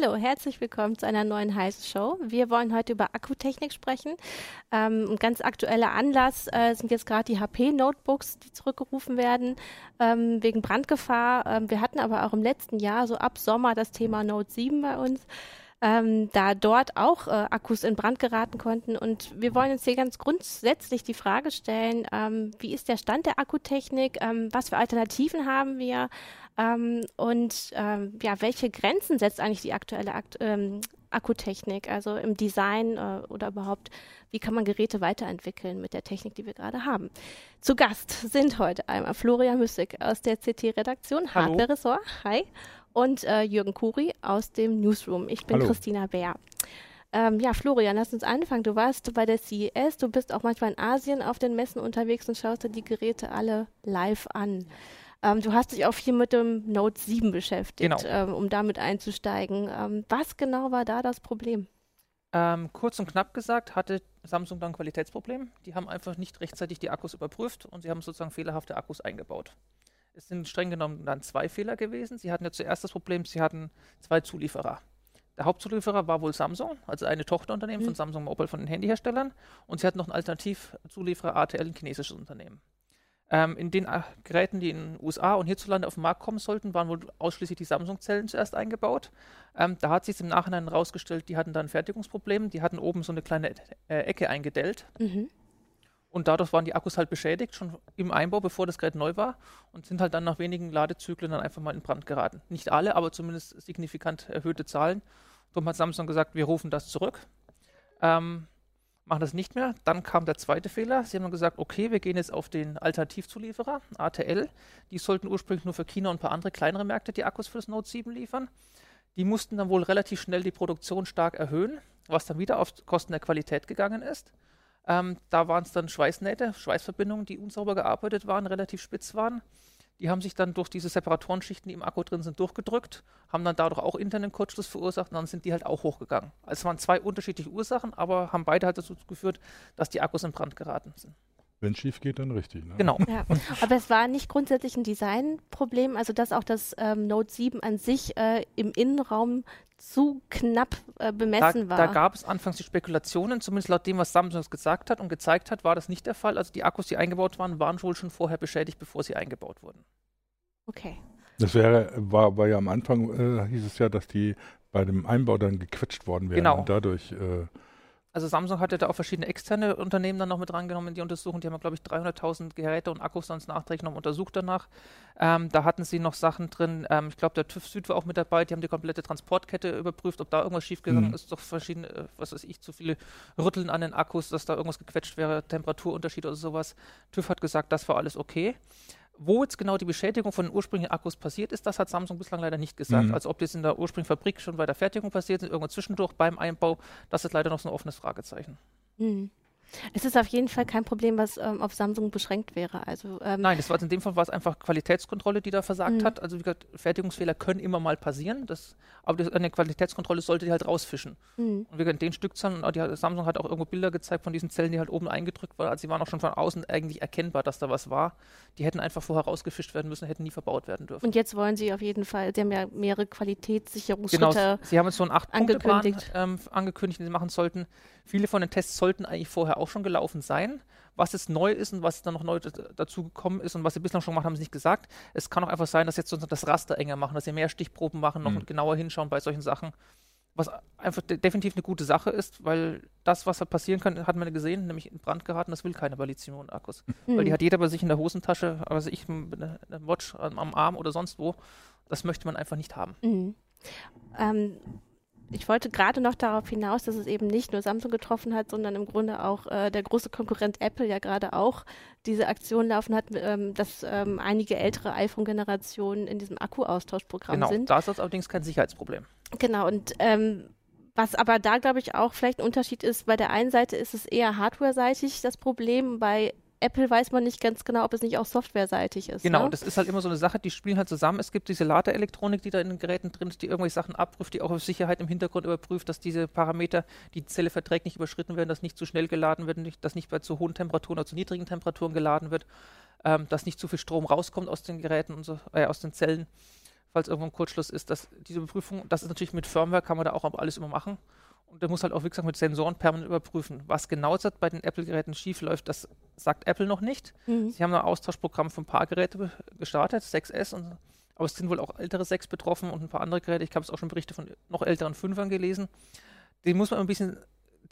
Hallo, herzlich willkommen zu einer neuen heißen Show. Wir wollen heute über Akkutechnik sprechen. Ähm, ein ganz aktueller Anlass äh, sind jetzt gerade die HP-Notebooks, die zurückgerufen werden ähm, wegen Brandgefahr. Ähm, wir hatten aber auch im letzten Jahr, so ab Sommer, das Thema Note 7 bei uns ähm, da dort auch äh, Akkus in Brand geraten konnten. Und wir wollen uns hier ganz grundsätzlich die Frage stellen, ähm, wie ist der Stand der Akkutechnik, ähm, was für Alternativen haben wir ähm, und ähm, ja, welche Grenzen setzt eigentlich die aktuelle Akt ähm, Akkutechnik, also im Design äh, oder überhaupt, wie kann man Geräte weiterentwickeln mit der Technik, die wir gerade haben. Zu Gast sind heute einmal Florian Müssig aus der CT-Redaktion, Hardware-Ressort. Hi und äh, Jürgen Kuri aus dem Newsroom. Ich bin Hallo. Christina Bär. Ähm, ja, Florian, lass uns anfangen. Du warst bei der CES, du bist auch manchmal in Asien auf den Messen unterwegs und schaust dir die Geräte alle live an. Ähm, du hast dich auch viel mit dem Note 7 beschäftigt, genau. ähm, um damit einzusteigen. Ähm, was genau war da das Problem? Ähm, kurz und knapp gesagt hatte Samsung dann ein Qualitätsproblem. Die haben einfach nicht rechtzeitig die Akkus überprüft und sie haben sozusagen fehlerhafte Akkus eingebaut. Es sind streng genommen dann zwei Fehler gewesen. Sie hatten ja zuerst das Problem, sie hatten zwei Zulieferer. Der Hauptzulieferer war wohl Samsung, also eine Tochterunternehmen mhm. von Samsung Mobile von den Handyherstellern. Und sie hatten noch einen Alternativzulieferer ATL, ein chinesisches Unternehmen. Ähm, in den äh, Geräten, die in den USA und hierzulande auf den Markt kommen sollten, waren wohl ausschließlich die Samsung-Zellen zuerst eingebaut. Ähm, da hat sich im Nachhinein herausgestellt, die hatten dann Fertigungsprobleme. Die hatten oben so eine kleine äh, Ecke eingedellt. Mhm. Und dadurch waren die Akkus halt beschädigt, schon im Einbau, bevor das Gerät neu war, und sind halt dann nach wenigen Ladezyklen dann einfach mal in Brand geraten. Nicht alle, aber zumindest signifikant erhöhte Zahlen. Darum hat Samsung gesagt, wir rufen das zurück, ähm, machen das nicht mehr. Dann kam der zweite Fehler. Sie haben dann gesagt, okay, wir gehen jetzt auf den Alternativzulieferer, ATL. Die sollten ursprünglich nur für China und ein paar andere kleinere Märkte die Akkus für das Note 7 liefern. Die mussten dann wohl relativ schnell die Produktion stark erhöhen, was dann wieder auf Kosten der Qualität gegangen ist. Ähm, da waren es dann Schweißnähte, Schweißverbindungen, die unsauber gearbeitet waren, relativ spitz waren. Die haben sich dann durch diese Separatoren-Schichten, die im Akku drin sind, durchgedrückt, haben dann dadurch auch internen Kurzschluss verursacht und dann sind die halt auch hochgegangen. Also es waren zwei unterschiedliche Ursachen, aber haben beide halt dazu geführt, dass die Akkus in Brand geraten sind. Wenn es schief geht, dann richtig. Ne? Genau. Ja. Aber es war nicht grundsätzlich ein Designproblem, also dass auch das ähm, Note 7 an sich äh, im Innenraum zu knapp äh, bemessen da, war. Da gab es anfangs die Spekulationen, zumindest laut dem, was Samsung gesagt hat und gezeigt hat, war das nicht der Fall. Also die Akkus, die eingebaut waren, waren wohl schon vorher beschädigt, bevor sie eingebaut wurden. Okay. Das wäre, war, war ja am Anfang, äh, hieß es ja, dass die bei dem Einbau dann gequetscht worden wären genau. und dadurch äh, also Samsung hatte da auch verschiedene externe Unternehmen dann noch mit rangenommen in die Untersuchung. Die haben, glaube ich, 300.000 Geräte und Akkus sonst nachträglich noch untersucht danach. Ähm, da hatten sie noch Sachen drin. Ähm, ich glaube, der TÜV Süd war auch mit dabei. Die haben die komplette Transportkette überprüft, ob da irgendwas schiefgegangen mhm. ist. Doch verschiedene, äh, was weiß ich, zu viele Rütteln an den Akkus, dass da irgendwas gequetscht wäre, Temperaturunterschied oder sowas. TÜV hat gesagt, das war alles okay. Wo jetzt genau die Beschädigung von den ursprünglichen Akkus passiert ist, das hat Samsung bislang leider nicht gesagt. Mhm. Also ob das in der ursprünglichen Fabrik schon bei der Fertigung passiert ist, irgendwann zwischendurch beim Einbau, das ist leider noch so ein offenes Fragezeichen. Mhm. Es ist auf jeden Fall kein Problem, was ähm, auf Samsung beschränkt wäre. Also, ähm Nein, das war in dem Fall war es einfach Qualitätskontrolle, die da versagt mhm. hat. Also wie gesagt, Fertigungsfehler können immer mal passieren, das, aber das, eine Qualitätskontrolle sollte die halt rausfischen. Mhm. Und wie gesagt, den Stückzahlen, die, Samsung hat auch irgendwo Bilder gezeigt von diesen Zellen, die halt oben eingedrückt waren. Also sie waren auch schon von außen eigentlich erkennbar, dass da was war. Die hätten einfach vorher rausgefischt werden müssen, hätten nie verbaut werden dürfen. Und jetzt wollen sie auf jeden Fall, sie haben ja mehrere Qualitätssicherungsschritte Genau, sie haben jetzt so einen acht angekündigt. Ähm, angekündigt, den sie machen sollten. Viele von den Tests sollten eigentlich vorher auch schon gelaufen sein. Was jetzt neu ist und was dann noch neu dazu gekommen ist und was sie bislang schon gemacht haben, haben sie nicht gesagt. Es kann auch einfach sein, dass sie jetzt das Raster enger machen, dass sie mehr Stichproben machen, noch mhm. genauer hinschauen bei solchen Sachen. Was einfach de definitiv eine gute Sache ist, weil das, was da passieren kann, hat man gesehen, nämlich in Brand geraten, das will keiner bei Lithium-Akkus. Mhm. Weil die hat jeder bei sich in der Hosentasche, also ich eine, Watch am, am, Arm oder sonst wo. Das möchte man einfach nicht haben. Mhm. Ähm, ich wollte gerade noch darauf hinaus, dass es eben nicht nur Samsung getroffen hat, sondern im Grunde auch äh, der große Konkurrent Apple ja gerade auch diese Aktion laufen hat, ähm, dass ähm, einige ältere iPhone-Generationen in diesem Akku-Austauschprogramm genau, sind. Genau, da ist das allerdings kein Sicherheitsproblem. Genau, und ähm, was aber da, glaube ich, auch vielleicht ein Unterschied ist, bei der einen Seite ist es eher hardware-seitig das Problem, bei Apple weiß man nicht ganz genau, ob es nicht auch softwareseitig ist. Genau, ne? das ist halt immer so eine Sache, die spielen halt zusammen. Es gibt diese Ladeelektronik, die da in den Geräten drin ist, die irgendwelche Sachen abprüft, die auch auf Sicherheit im Hintergrund überprüft, dass diese Parameter, die Zelle verträgt, nicht überschritten werden, dass nicht zu schnell geladen wird, nicht, dass nicht bei zu hohen Temperaturen oder zu niedrigen Temperaturen geladen wird, ähm, dass nicht zu viel Strom rauskommt aus den Geräten und so, äh, aus den Zellen. falls irgendwo ein Kurzschluss ist. Dass diese Überprüfung, das ist natürlich mit Firmware, kann man da auch alles immer machen. Und der muss halt auch, wie gesagt, mit Sensoren permanent überprüfen. Was genau jetzt bei den Apple-Geräten schief läuft, das sagt Apple noch nicht. Mhm. Sie haben ein Austauschprogramm für ein paar Geräte gestartet, 6S, und, aber es sind wohl auch ältere 6 betroffen und ein paar andere Geräte. Ich habe es auch schon Berichte von noch älteren 5ern gelesen. Den muss man ein bisschen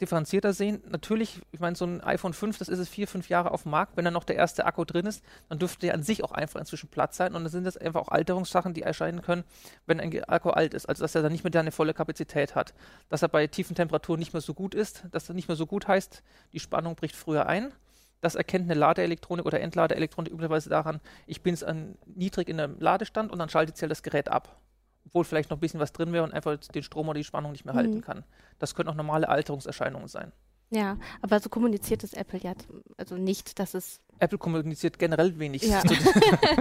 differenzierter sehen. Natürlich, ich meine, so ein iPhone 5, das ist es vier, fünf Jahre auf dem Markt. Wenn da noch der erste Akku drin ist, dann dürfte der an sich auch einfach inzwischen Platz sein. Und dann sind das einfach auch Alterungssachen, die erscheinen können, wenn ein Akku alt ist. Also, dass er dann nicht mehr eine volle Kapazität hat. Dass er bei tiefen Temperaturen nicht mehr so gut ist. Dass er nicht mehr so gut heißt, die Spannung bricht früher ein. Das erkennt eine Ladeelektronik oder Entladeelektronik üblicherweise daran, ich bin es niedrig in einem Ladestand und dann schaltet sie halt das Gerät ab obwohl vielleicht noch ein bisschen was drin wäre und einfach den Strom oder die Spannung nicht mehr mhm. halten kann. Das können auch normale Alterungserscheinungen sein. Ja, aber so kommuniziert es Apple ja also nicht, dass es. Apple kommuniziert generell wenig. Ja.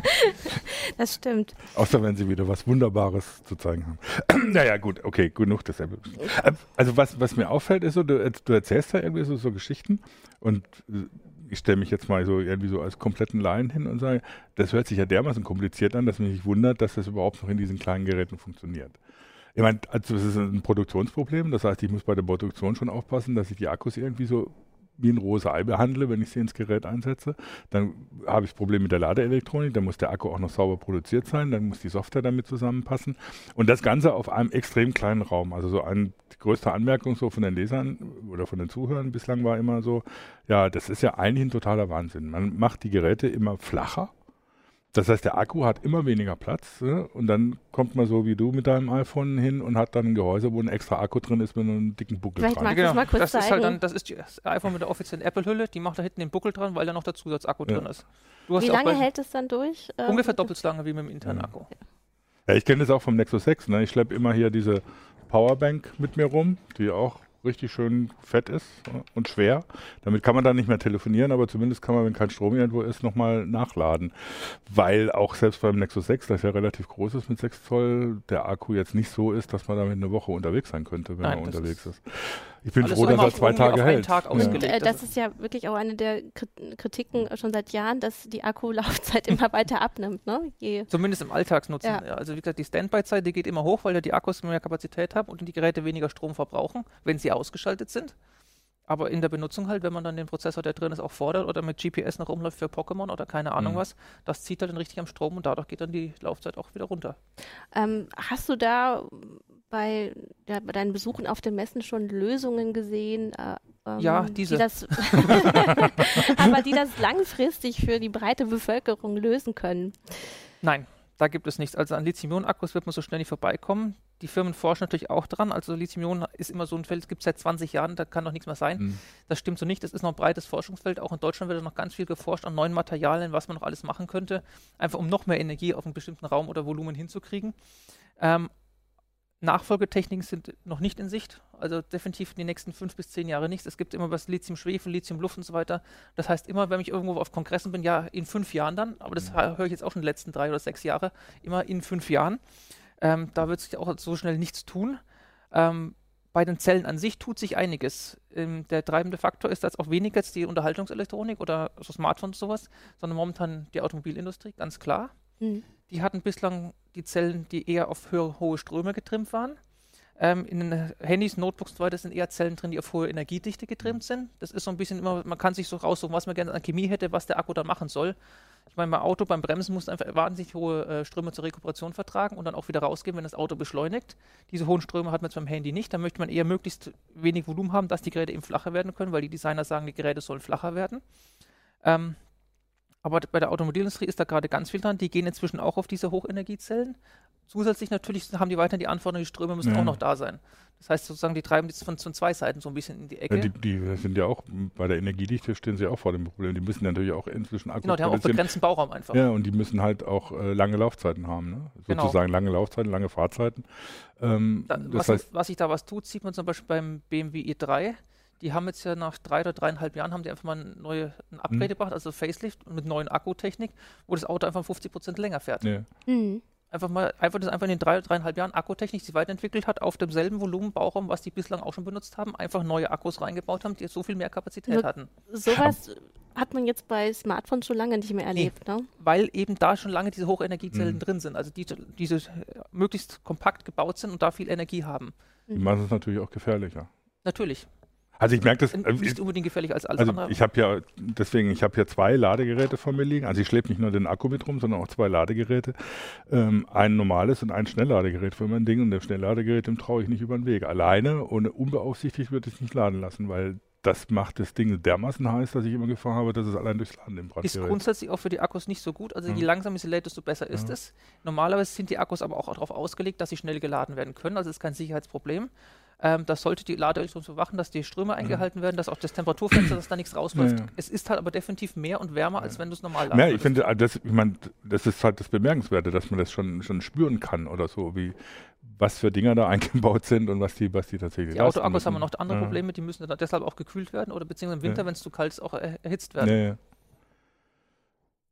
das stimmt. Außer wenn sie wieder was Wunderbares zu zeigen haben. naja, gut, okay, genug des Apple. Also was, was mir auffällt, ist so, du, du erzählst da irgendwie so, so Geschichten und ich stelle mich jetzt mal so irgendwie so als kompletten Laien hin und sage, das hört sich ja dermaßen kompliziert an, dass mich nicht wundert, dass das überhaupt noch in diesen kleinen Geräten funktioniert. Ich meine, also es ist ein Produktionsproblem, das heißt, ich muss bei der Produktion schon aufpassen, dass ich die Akkus irgendwie so wie ein rohes Ei behandle, wenn ich sie ins Gerät einsetze. Dann habe ich das Problem mit der Ladeelektronik, dann muss der Akku auch noch sauber produziert sein, dann muss die Software damit zusammenpassen. Und das Ganze auf einem extrem kleinen Raum. Also so eine größte Anmerkung so von den Lesern oder von den Zuhörern bislang war immer so, ja, das ist ja eigentlich ein totaler Wahnsinn. Man macht die Geräte immer flacher das heißt, der Akku hat immer weniger Platz ne? und dann kommt man so wie du mit deinem iPhone hin und hat dann ein Gehäuse, wo ein extra Akku drin ist mit einem dicken Buckel Vielleicht dran. Magst genau. mal kurz das zeigen. ist halt dann, das ist das iPhone mit der offiziellen Apple-Hülle, die macht da hinten den Buckel dran, weil da noch der Zusatzakku ja. drin ist. wie lange hält es dann durch? Ähm, ungefähr doppelt so lange wie mit dem internen ja. Akku. Ja, ich kenne das auch vom Nexus 6. Ne? Ich schleppe immer hier diese Powerbank mit mir rum, die auch richtig schön fett ist und schwer. Damit kann man dann nicht mehr telefonieren, aber zumindest kann man, wenn kein Strom irgendwo ist, nochmal nachladen. Weil auch selbst beim Nexus 6, das ja relativ groß ist mit 6 Zoll, der Akku jetzt nicht so ist, dass man damit eine Woche unterwegs sein könnte, wenn Nein, man unterwegs ist. ist. Ich bin froh, dass er zwei Tage hält. Tag und, äh, das ist ja wirklich auch eine der Kritiken schon seit Jahren, dass die Akkulaufzeit immer weiter abnimmt. Ne? Je Zumindest im Alltagsnutzen. Ja. Also wie gesagt, die Standby-Zeit, die geht immer hoch, weil ja die Akkus mehr Kapazität haben und die Geräte weniger Strom verbrauchen, wenn sie ausgeschaltet sind. Aber in der Benutzung halt, wenn man dann den Prozessor, der drin ist, auch fordert oder mit GPS noch rumläuft für Pokémon oder keine Ahnung mhm. was, das zieht halt dann richtig am Strom und dadurch geht dann die Laufzeit auch wieder runter. Ähm, hast du da bei, ja, bei deinen Besuchen auf den Messen schon Lösungen gesehen? Äh, ähm, ja, diese. Die das aber die das langfristig für die breite Bevölkerung lösen können. Nein, da gibt es nichts. Also an Lithium-Ionen-Akkus wird man so schnell nicht vorbeikommen. Die Firmen forschen natürlich auch dran. Also Lithium-Ionen ist immer so ein Feld, es gibt seit 20 Jahren, da kann doch nichts mehr sein. Mhm. Das stimmt so nicht. Das ist noch ein breites Forschungsfeld. Auch in Deutschland wird noch ganz viel geforscht an neuen Materialien, was man noch alles machen könnte, einfach um noch mehr Energie auf einen bestimmten Raum oder Volumen hinzukriegen. Ähm, Nachfolgetechniken sind noch nicht in Sicht, also definitiv in den nächsten fünf bis zehn Jahre nichts. Es gibt immer was Lithium-Schwefel, Lithium-Luft und so weiter. Das heißt immer, wenn ich irgendwo auf Kongressen bin, ja, in fünf Jahren dann, aber das höre ich jetzt auch schon die letzten drei oder sechs Jahre, immer in fünf Jahren. Ähm, da wird sich auch so schnell nichts tun. Ähm, bei den Zellen an sich tut sich einiges. Ähm, der treibende Faktor ist jetzt auch weniger jetzt die Unterhaltungselektronik oder so Smartphones und sowas, sondern momentan die Automobilindustrie, ganz klar. Mhm. Die hatten bislang die Zellen, die eher auf höhere, hohe Ströme getrimmt waren. Ähm, in den Handys, Notebooks und so weiter sind eher Zellen drin, die auf hohe Energiedichte getrimmt mhm. sind. Das ist so ein bisschen immer, man kann sich so raussuchen, was man gerne an Chemie hätte, was der Akku da machen soll. Ich meine, beim Auto, beim Bremsen muss einfach wahnsinnig hohe äh, Ströme zur Rekuperation vertragen und dann auch wieder rausgehen, wenn das Auto beschleunigt. Diese hohen Ströme hat man jetzt beim Handy nicht. Da möchte man eher möglichst wenig Volumen haben, dass die Geräte eben flacher werden können, weil die Designer sagen, die Geräte sollen flacher werden. Ähm, aber bei der Automobilindustrie ist da gerade ganz viel dran. Die gehen inzwischen auch auf diese Hochenergiezellen. Zusätzlich natürlich haben die weiterhin die Anforderungen, die Ströme müssen ja. auch noch da sein. Das heißt sozusagen, die treiben jetzt von, von zwei Seiten so ein bisschen in die Ecke. Ja, die, die, sind ja auch, bei der Energiedichte stehen sie auch vor dem Problem. Die müssen natürlich auch inzwischen Akkus Genau, die haben auch begrenzten Bauraum einfach. Ja, und die müssen halt auch äh, lange Laufzeiten haben. Ne? Genau. Sozusagen lange Laufzeiten, lange Fahrzeiten. Ähm, da, was, heißt, was sich da was tut, sieht man zum Beispiel beim BMW i3 die haben jetzt ja nach drei oder dreieinhalb Jahren haben die einfach mal ein, neue, ein Upgrade mhm. gebracht, also Facelift mit neuen Akkutechnik, wo das Auto einfach 50 Prozent länger fährt. Ja. Mhm. einfach mal, einfach das einfach in den drei, dreieinhalb Jahren Akkutechnik sich weiterentwickelt hat, auf demselben Volumen Bauchraum, was die bislang auch schon benutzt haben, einfach neue Akkus reingebaut haben, die jetzt so viel mehr Kapazität Nur hatten. Sowas hat man jetzt bei Smartphones schon lange nicht mehr erlebt, ne? Weil eben da schon lange diese Hochenergiezellen Mhm. drin sind, also die diese äh, möglichst kompakt gebaut sind und da viel Energie haben. Die machen es natürlich auch gefährlicher. Natürlich. Also ich merke das, Sind äh, nicht unbedingt gefährlich als alles also andere. ich habe ja, deswegen, ich habe hier zwei Ladegeräte von mir liegen. Also ich schleppe nicht nur den Akku mit rum, sondern auch zwei Ladegeräte. Ähm, ein normales und ein Schnellladegerät für mein Ding. Und das Schnellladegerät, dem traue ich nicht über den Weg. Alleine, ohne unbeaufsichtigt, würde ich es nicht laden lassen, weil das macht das Ding dermaßen heiß, dass ich immer Gefahr habe, dass es allein durchs Laden im Brand ist gerät. grundsätzlich auch für die Akkus nicht so gut. Also je Ja. langsamer sie lädt, desto besser ist Ja. es. Normalerweise sind die Akkus aber auch darauf ausgelegt, dass sie schnell geladen werden können. Also ist kein Sicherheitsproblem. Ähm, das sollte die Ladeelektronik so bewachen, dass die Ströme eingehalten werden, dass auch das Temperaturfenster, dass da nichts rausläuft. Ja. Es ist halt aber definitiv mehr und wärmer, als wenn du es normal laden Ja, ich finde, also das, ich meine, das ist halt das Bemerkenswerte, dass man das schon, schon spüren kann oder so, wie was für Dinger da eingebaut sind und was die, was die tatsächlich Die Autoakkus haben müssen. noch andere Ja. Probleme, die müssen dann deshalb auch gekühlt werden oder beziehungsweise im Winter, Ja. wenn es zu kalt ist, auch er erhitzt werden.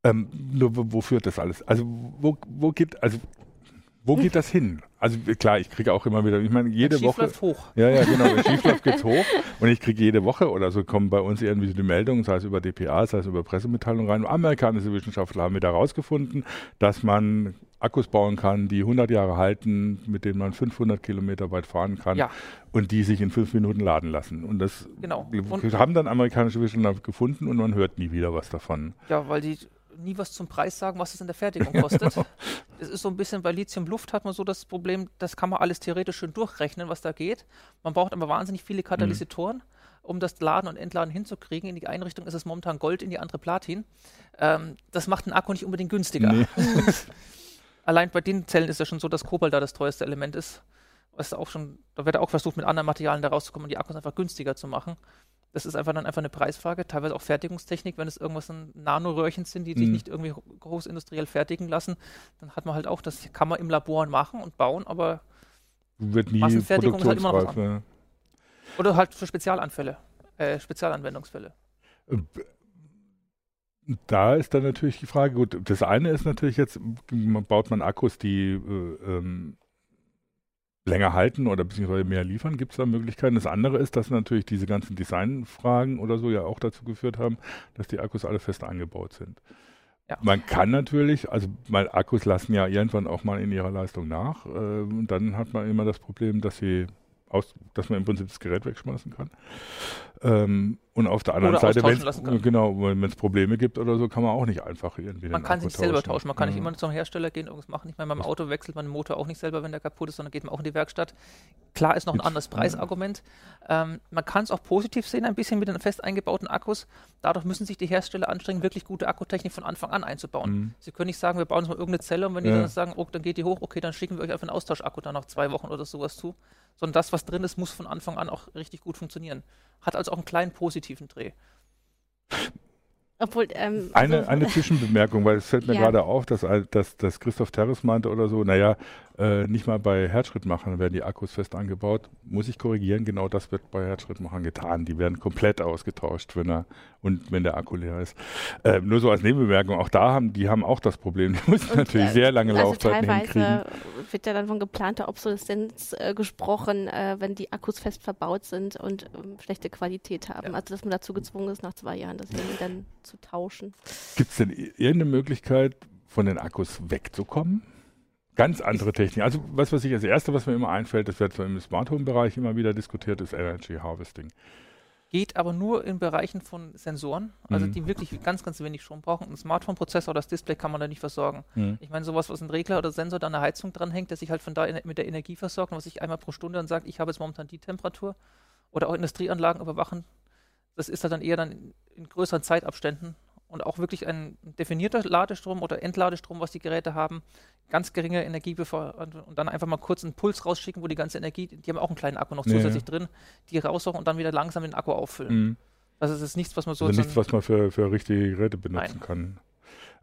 Ja. Ähm, nur wo, wo führt das alles? Also wo, wo geht, also wo geht das hin? Also klar, ich kriege auch immer wieder, ich meine, jede Woche. läuft hoch. Ja, ja, genau. Wenn schief läuft, geht's hoch. Und ich kriege jede Woche oder so kommen bei uns irgendwie so die Meldungen, sei es über DPA, sei es über Pressemitteilungen rein. Amerikanische Wissenschaftler haben wieder herausgefunden, dass man Akkus bauen kann, die 100 Jahre halten, mit denen man 500 Kilometer weit fahren kann Ja. und die sich in fünf Minuten laden lassen. Und das Genau. Und- haben dann amerikanische Wissenschaftler gefunden und man hört nie wieder was davon. Ja, weil die nie was zum Preis sagen, was es in der Fertigung kostet. Es ist so ein bisschen bei Lithium-Luft hat man so das Problem, das kann man alles theoretisch schön durchrechnen, was da geht. Man braucht aber wahnsinnig viele Katalysatoren, um das Laden und Entladen hinzukriegen. In die eine Richtung ist es momentan Gold, in die andere Platin. Ähm, das macht einen Akku nicht unbedingt günstiger. Nee. Allein bei den Zellen ist ja schon so, dass Kobalt da das teuerste Element ist. Was auch schon, da wird auch versucht, mit anderen Materialien da rauszukommen und die Akkus einfach günstiger zu machen. Das ist einfach dann einfach eine Preisfrage, teilweise auch Fertigungstechnik, wenn es irgendwas in Nanoröhrchen sind, die sich Mhm. nicht irgendwie großindustriell fertigen lassen, dann hat man halt auch, das kann man im Labor machen und bauen, aber Wird nie Massenfertigung ist halt immer noch was oder halt für Spezialanfälle, äh, Spezialanwendungsfälle. Da ist dann natürlich die Frage, gut, das eine ist natürlich jetzt, baut man Akkus, die äh, ähm, länger halten oder beziehungsweise mehr liefern, gibt es da Möglichkeiten. Das andere ist, dass natürlich diese ganzen Designfragen oder so ja auch dazu geführt haben, dass die Akkus alle fest eingebaut sind. Ja. Man kann natürlich, also mal Akkus lassen ja irgendwann auch mal in ihrer Leistung nach. Äh, und dann hat man immer das Problem, dass sie aus, dass man im Prinzip das Gerät wegschmeißen kann. Ähm, und auf der anderen Oder Seite, wenn genau, es Probleme gibt oder so, kann man auch nicht einfach irgendwie Man kann Akku sich selber tauschen, man kann nicht immer zum Hersteller gehen, irgendwas machen. Ich meine, beim Auto wechselt man den Motor auch nicht selber, wenn der kaputt ist, sondern geht man auch in die Werkstatt. Klar ist noch ein anderes Preisargument. Ähm, man kann es auch positiv sehen, ein bisschen mit den fest eingebauten Akkus. Dadurch müssen sich die Hersteller anstrengen, wirklich gute Akkutechnik von Anfang an einzubauen. Mhm. Sie können nicht sagen, wir bauen jetzt mal irgendeine Zelle und wenn die Ja. dann sagen, oh, dann geht die hoch, okay, dann schicken wir euch einfach einen Austauschakku dann nach zwei Wochen oder sowas zu. Sondern das, was drin ist, muss von Anfang an auch richtig gut funktionieren. Hat also auch einen kleinen positiven Dreh. Obwohl, ähm, Eine, so- eine Zwischenbemerkung, weil es fällt mir Ja. gerade auf, dass, dass, dass Christoph Terres meinte oder so, naja, äh, nicht mal bei Herzschrittmachern werden die Akkus fest angebaut. Muss ich korrigieren, genau das wird bei Herzschrittmachern getan. Die werden komplett ausgetauscht, wenn er und wenn der Akku leer ist. Äh, nur so als Nebenbemerkung, auch da haben, die haben auch das Problem, die müssen Und, natürlich äh, sehr lange also Laufzeiten hinkriegen. teilweise wird ja dann von geplanter Obsoleszenz äh, gesprochen, äh, wenn die Akkus fest verbaut sind und ähm, schlechte Qualität haben. Ja. Also dass man dazu gezwungen ist, nach zwei Jahren das Handy dann zu tauschen. Gibt es denn irgendeine Möglichkeit, von den Akkus wegzukommen? Ganz andere Technik. Also was, was ich als erste, was mir immer einfällt, das wird so im Smart Home Bereich immer wieder diskutiert, ist Energy Harvesting. Geht aber nur in Bereichen von Sensoren, also Mhm. die wirklich ganz, ganz wenig Strom brauchen. Ein Smartphone-Prozessor oder das Display kann man da nicht versorgen. Ich meine, sowas, was ein Regler oder Sensor da an der Heizung dranhängt, der sich halt von da in, mit der Energie versorgt und was sich einmal pro Stunde dann sagt, ich habe jetzt momentan die Temperatur oder auch Industrieanlagen überwachen, das ist halt dann eher dann in, größeren Zeitabständen und auch wirklich ein definierter Ladestrom oder Entladestrom, was die Geräte haben, ganz geringe Energie bevor, und dann einfach mal kurz einen Puls rausschicken, wo die ganze Energie, die haben auch einen kleinen Akku noch zusätzlich ja. drin, die raussuchen und dann wieder langsam den Akku auffüllen. Mhm. Also es ist nichts, was man so Also so nichts, was man für, für richtige Geräte benutzen Nein. kann.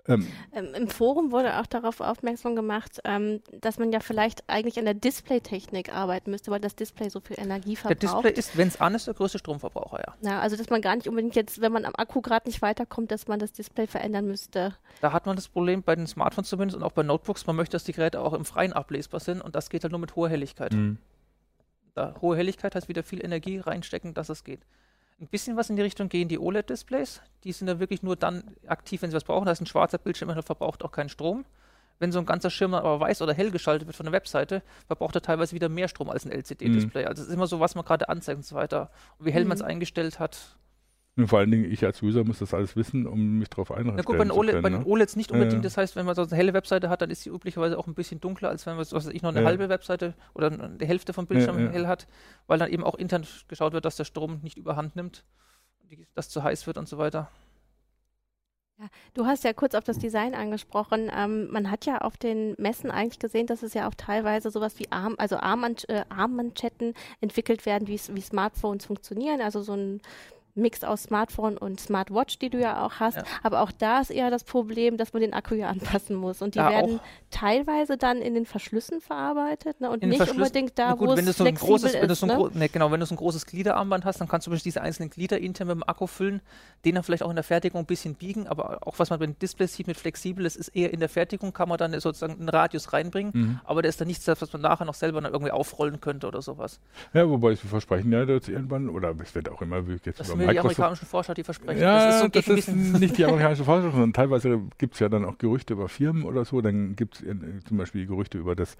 Ähm, ähm, Im Forum wurde auch darauf aufmerksam gemacht, ähm, dass man ja vielleicht eigentlich an der Displaytechnik arbeiten müsste, weil das Display so viel Energie verbraucht. Der Display ist, wenn es an ist, der größte Stromverbraucher, ja. Ja, also dass man gar nicht unbedingt jetzt, wenn man am Akku gerade nicht weiterkommt, dass man das Display verändern müsste. Da hat man das Problem bei den Smartphones zumindest und auch bei Notebooks, man möchte, dass die Geräte auch im Freien ablesbar sind und das geht halt nur mit hoher Helligkeit. Mhm. Da, hohe Helligkeit heißt wieder viel Energie reinstecken, dass es geht ein bisschen was in die Richtung gehen die OLED-Displays. Die sind dann wirklich nur dann aktiv, wenn sie was brauchen. Da ist ein schwarzer Bildschirm, der verbraucht auch keinen Strom. Wenn so ein ganzer Schirm aber weiß oder hell geschaltet wird von der Webseite, verbraucht er teilweise wieder mehr Strom als ein LCD-Display. Mhm. Also es ist immer so, was man gerade anzeigt und so weiter. Und wie hell mhm. man es eingestellt hat, und vor allen Dingen, ich als User muss das alles wissen, um mich darauf einrichten Na gut, bei den, OLED, können, bei den? OLEDs nicht unbedingt. Ja. Das heißt, wenn man so eine helle Webseite hat, dann ist sie üblicherweise auch ein bisschen dunkler, als wenn man, was weiß ich, noch eine ja. halbe Webseite oder die Hälfte vom Bildschirm ja, hell hat, weil dann eben auch intern geschaut wird, dass der Strom nicht überhand nimmt, dass zu heiß wird und so weiter. Ja, du hast ja kurz auf das Design angesprochen. Ähm, man hat ja auf den Messen eigentlich gesehen, dass es ja auch teilweise sowas wie Arm, also äh, Armmanschetten entwickelt werden, wie Smartphones funktionieren. Also so ein Mix aus Smartphone und Smartwatch, die du ja auch hast. Ja. Aber auch da ist eher das Problem, dass man den Akku ja anpassen muss. Und die ja, werden teilweise dann in den Verschlüssen verarbeitet ne? und nicht unbedingt da, gut, wo es so flexibel großes, ist. So ne? ne, genau, wenn du so ein großes Gliederarmband hast, dann kannst du diese einzelnen Glieder intern mit dem Akku füllen, den dann vielleicht auch in der Fertigung ein bisschen biegen. Aber auch was man bei den Displays sieht mit flexibel ist, ist eher in der Fertigung, kann man dann sozusagen einen Radius reinbringen. Mhm. Aber da ist dann nichts, was man nachher noch selber dann irgendwie aufrollen könnte oder sowas. Ja, wobei sie versprechen ja, dass irgendwann, oder es wird auch immer jetzt das Microsoft. Die amerikanischen Forscher, die versprechen. Ja, das ist, so das ist nicht die amerikanischen Forscher, sondern teilweise gibt es ja dann auch Gerüchte über Firmen oder so. Dann gibt es zum Beispiel Gerüchte über das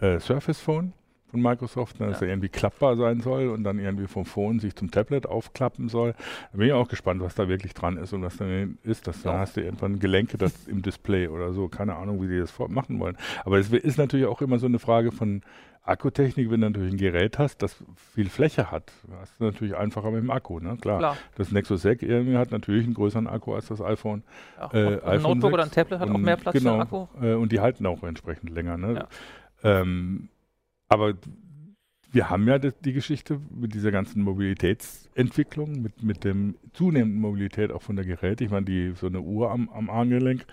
äh, Surface Phone von Microsoft, ne, dass ja. er irgendwie klappbar sein soll und dann irgendwie vom Phone sich zum Tablet aufklappen soll. Da bin ich auch gespannt, was da wirklich dran ist und was dann ist. Dass, ja. Da hast du irgendwann Gelenke das im Display oder so. Keine Ahnung, wie die das machen wollen. Aber es ist natürlich auch immer so eine Frage von Akkutechnik, wenn du natürlich ein Gerät hast, das viel Fläche hat, hast du natürlich einfacher mit dem Akku, ne? Klar. Klar. Das Nexus 6 irgendwie hat natürlich einen größeren Akku als das iPhone. Ja, äh, ein iPhone Notebook 6. oder ein Tablet hat und, auch mehr Platz genau, für Akku. Äh, und die halten auch entsprechend länger. Ne? Ja. Ähm, aber wir haben ja die, die, Geschichte mit dieser ganzen Mobilitätsentwicklung, mit, mit dem zunehmenden Mobilität auch von der Geräte. Ich meine, die, so eine Uhr am, am Armgelenk,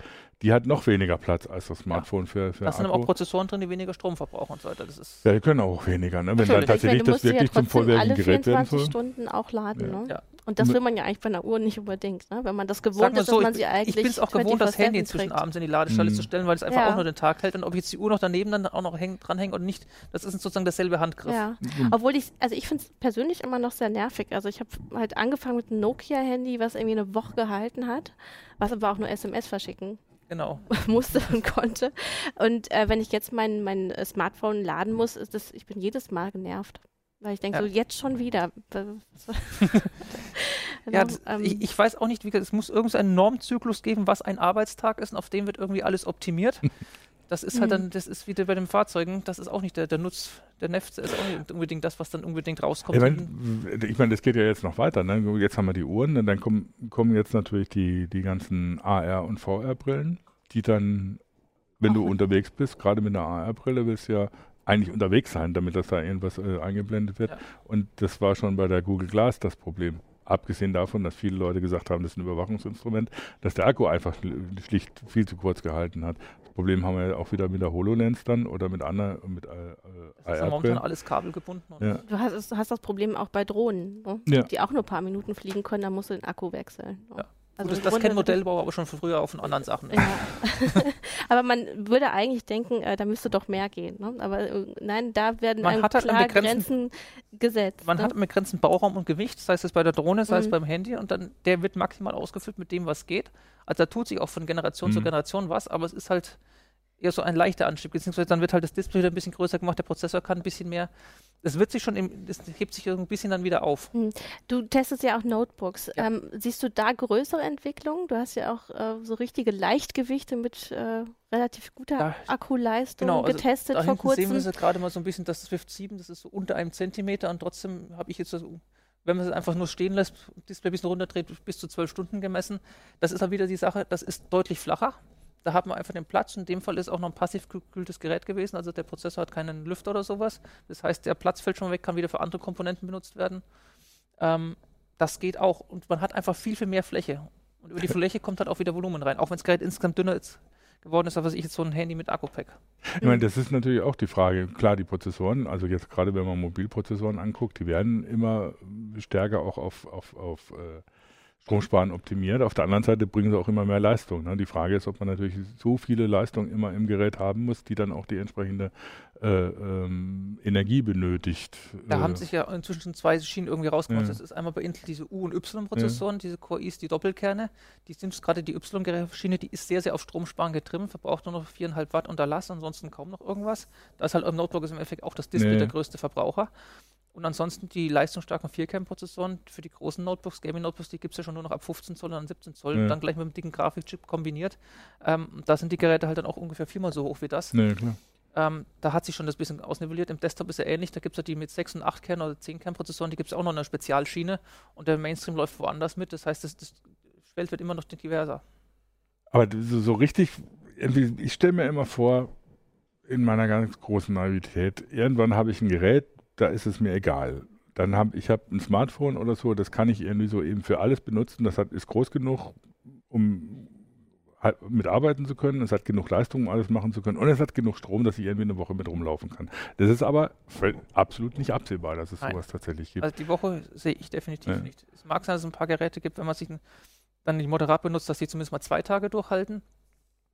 die hat noch weniger Platz als das Smartphone ja. für, für Da sind aber auch Prozessoren drin, die weniger Strom verbrauchen und so weiter. Das ist ja, die können auch weniger, ne? wenn dann tatsächlich meine, das wirklich ja zum vollwertigen Gerät werden soll. Stunden auch laden, ja. ne? Ja. Und das will man ja eigentlich bei einer Uhr nicht unbedingt, ne? wenn man das gewohnt ist, so, dass man sie eigentlich Ich bin es auch gewohnt, das Handy inzwischen abends in die Ladestelle mhm. zu stellen, weil es einfach auch nur den Tag hält und ob ich jetzt die Uhr noch daneben dann auch noch häng, dranhänge oder nicht, das ist sozusagen derselbe Handgriff. Ja. Mhm. Obwohl ich, also ich finde es persönlich immer noch sehr nervig. Also ich habe halt angefangen mit einem Nokia-Handy, was irgendwie eine Woche gehalten hat, was aber auch nur SMS verschicken genau. musste und konnte. Und äh, wenn ich jetzt mein, mein äh, Smartphone laden muss, ist das, ich bin jedes Mal genervt. Weil ich denke, ja. so jetzt schon wieder. ja, das, ähm, ich, ich, weiß auch nicht, wie es muss irgendeinen Normzyklus geben, was ein Arbeitstag ist und auf dem wird irgendwie alles optimiert. Das ist halt dann, mhm. das ist wieder bei den Fahrzeugen, das ist auch nicht der, der Nutz, der Neft ist auch nicht unbedingt das, was dann unbedingt rauskommt. Ich meine, ich mein, das geht ja jetzt noch weiter. Ne? Jetzt haben wir die Uhren und dann kommen, kommen jetzt natürlich die, die ganzen AR- und VR-Brillen, die dann, wenn Ach, du unterwegs bist, gerade mit einer AR-Brille, willst du ja eigentlich unterwegs sein, damit das da irgendwas äh, eingeblendet wird. Ja. Und das war schon bei der Google Glass das Problem. Abgesehen davon, dass viele Leute gesagt haben, das ist ein Überwachungsinstrument, dass der Akku einfach schlicht viel zu kurz gehalten hat. Das Problem haben wir ja auch wieder mit der HoloLens dann oder mit anderen, mit äh, das ist ja momentan alles kabelgebunden. Ja. Du, hast, du, hast, das Problem auch bei Drohnen, ne? ja. die auch nur ein paar Minuten fliegen können, da musst du den Akku wechseln. Ne? Ja. Also das, das kennt Modellbauer aber schon von früher auf von anderen Sachen. Ja. aber man würde eigentlich denken, äh, da müsste doch mehr gehen. Ne? Aber äh, nein, da werden man hat halt klar Grenzen gesetzt. Man ne? hat einen begrenzten Bauraum und Gewicht, sei es bei der Drohne, sei mhm. es beim Handy und dann der wird maximal ausgefüllt mit dem, was geht. Also da tut sich auch von Generation mhm. zu Generation was, aber es ist halt eher so ein leichter Anstieg, beziehungsweise dann wird halt das Display wieder ein bisschen größer gemacht, der Prozessor kann ein bisschen mehr. Das wird sich schon, im, das hebt sich ein bisschen dann wieder auf. Hm. Du testest ja auch Notebooks. Ja. Ähm, siehst du da größere Entwicklungen? Du hast ja auch äh, so richtige Leichtgewichte mit äh, relativ guter da, Akkuleistung genau, also getestet da vor kurzem. sehen wir es gerade mal so ein bisschen, das Swift 7, das ist so unter einem Zentimeter und trotzdem habe ich jetzt so wenn man es einfach nur stehen lässt, Display ein bisschen runterdreht, bis zu zwölf Stunden gemessen. Das ist halt wieder die Sache, das ist deutlich flacher. Da hat man einfach den Platz. In dem Fall ist auch noch ein passiv gekühltes Gerät gewesen. Also der Prozessor hat keinen Lüfter oder sowas. Das heißt, der Platz fällt schon weg, kann wieder für andere Komponenten benutzt werden. Ähm, das geht auch. Und man hat einfach viel, viel mehr Fläche. Und über die Fläche kommt halt auch wieder Volumen rein, auch wenn das Gerät insgesamt dünner ist, geworden ist, als ich jetzt so ein Handy mit Akku-Pack. Ich meine, das ist natürlich auch die Frage. Klar, die Prozessoren, also jetzt gerade wenn man Mobilprozessoren anguckt, die werden immer stärker auch auf, auf, auf äh, Stromsparen optimiert. Auf der anderen Seite bringen sie auch immer mehr Leistung. Ne? Die Frage ist, ob man natürlich so viele Leistungen immer im Gerät haben muss, die dann auch die entsprechende äh, ähm, Energie benötigt. Da äh, haben sich ja inzwischen zwei Schienen irgendwie rausgemacht. Ja. Das ist einmal bei Intel diese U- und Y-Prozessoren, diese Core I's, die Doppelkerne. Die sind gerade die Y-Schiene, die ist sehr, sehr auf Stromsparen getrimmt, verbraucht nur noch 4,5 Watt unter Last, ansonsten kaum noch irgendwas. Da ist halt im Notebook ist im Endeffekt auch das Display Ja. der größte Verbraucher. Und ansonsten die leistungsstarken 4-Cam-Prozessoren für die großen Notebooks, Gaming-Notebooks, die gibt es ja schon nur noch ab 15 Zoll und dann 17 Zoll, Ja. dann gleich mit einem dicken Grafikchip kombiniert. Ähm, da sind die Geräte halt dann auch ungefähr viermal so hoch wie das. Nee. Ähm, da hat sich schon das bisschen ausnivelliert. Im Desktop ist ja ähnlich. Da gibt es ja die mit 6 und 8 Kern oder 10 Kern-Prozessoren, die gibt es auch noch in einer Spezialschiene und der Mainstream läuft woanders mit. Das heißt, das, das Feld wird immer noch diverser. Aber so, richtig, ich stelle mir immer vor, in meiner ganz großen Naivität, irgendwann habe ich ein Gerät, da ist es mir egal. Dann habe ich habe ein Smartphone oder so, das kann ich irgendwie so eben für alles benutzen. Das hat, ist groß genug, um halt mitarbeiten zu können. Es hat genug Leistung, um alles machen zu können. Und es hat genug Strom, dass ich irgendwie eine Woche mit rumlaufen kann. Das ist aber absolut nicht absehbar, dass es Nein. sowas tatsächlich gibt. Also die Woche sehe ich definitiv Ja. nicht. Es mag sein, dass es ein paar Geräte gibt, wenn man sich dann nicht moderat benutzt, dass die zumindest mal zwei Tage durchhalten.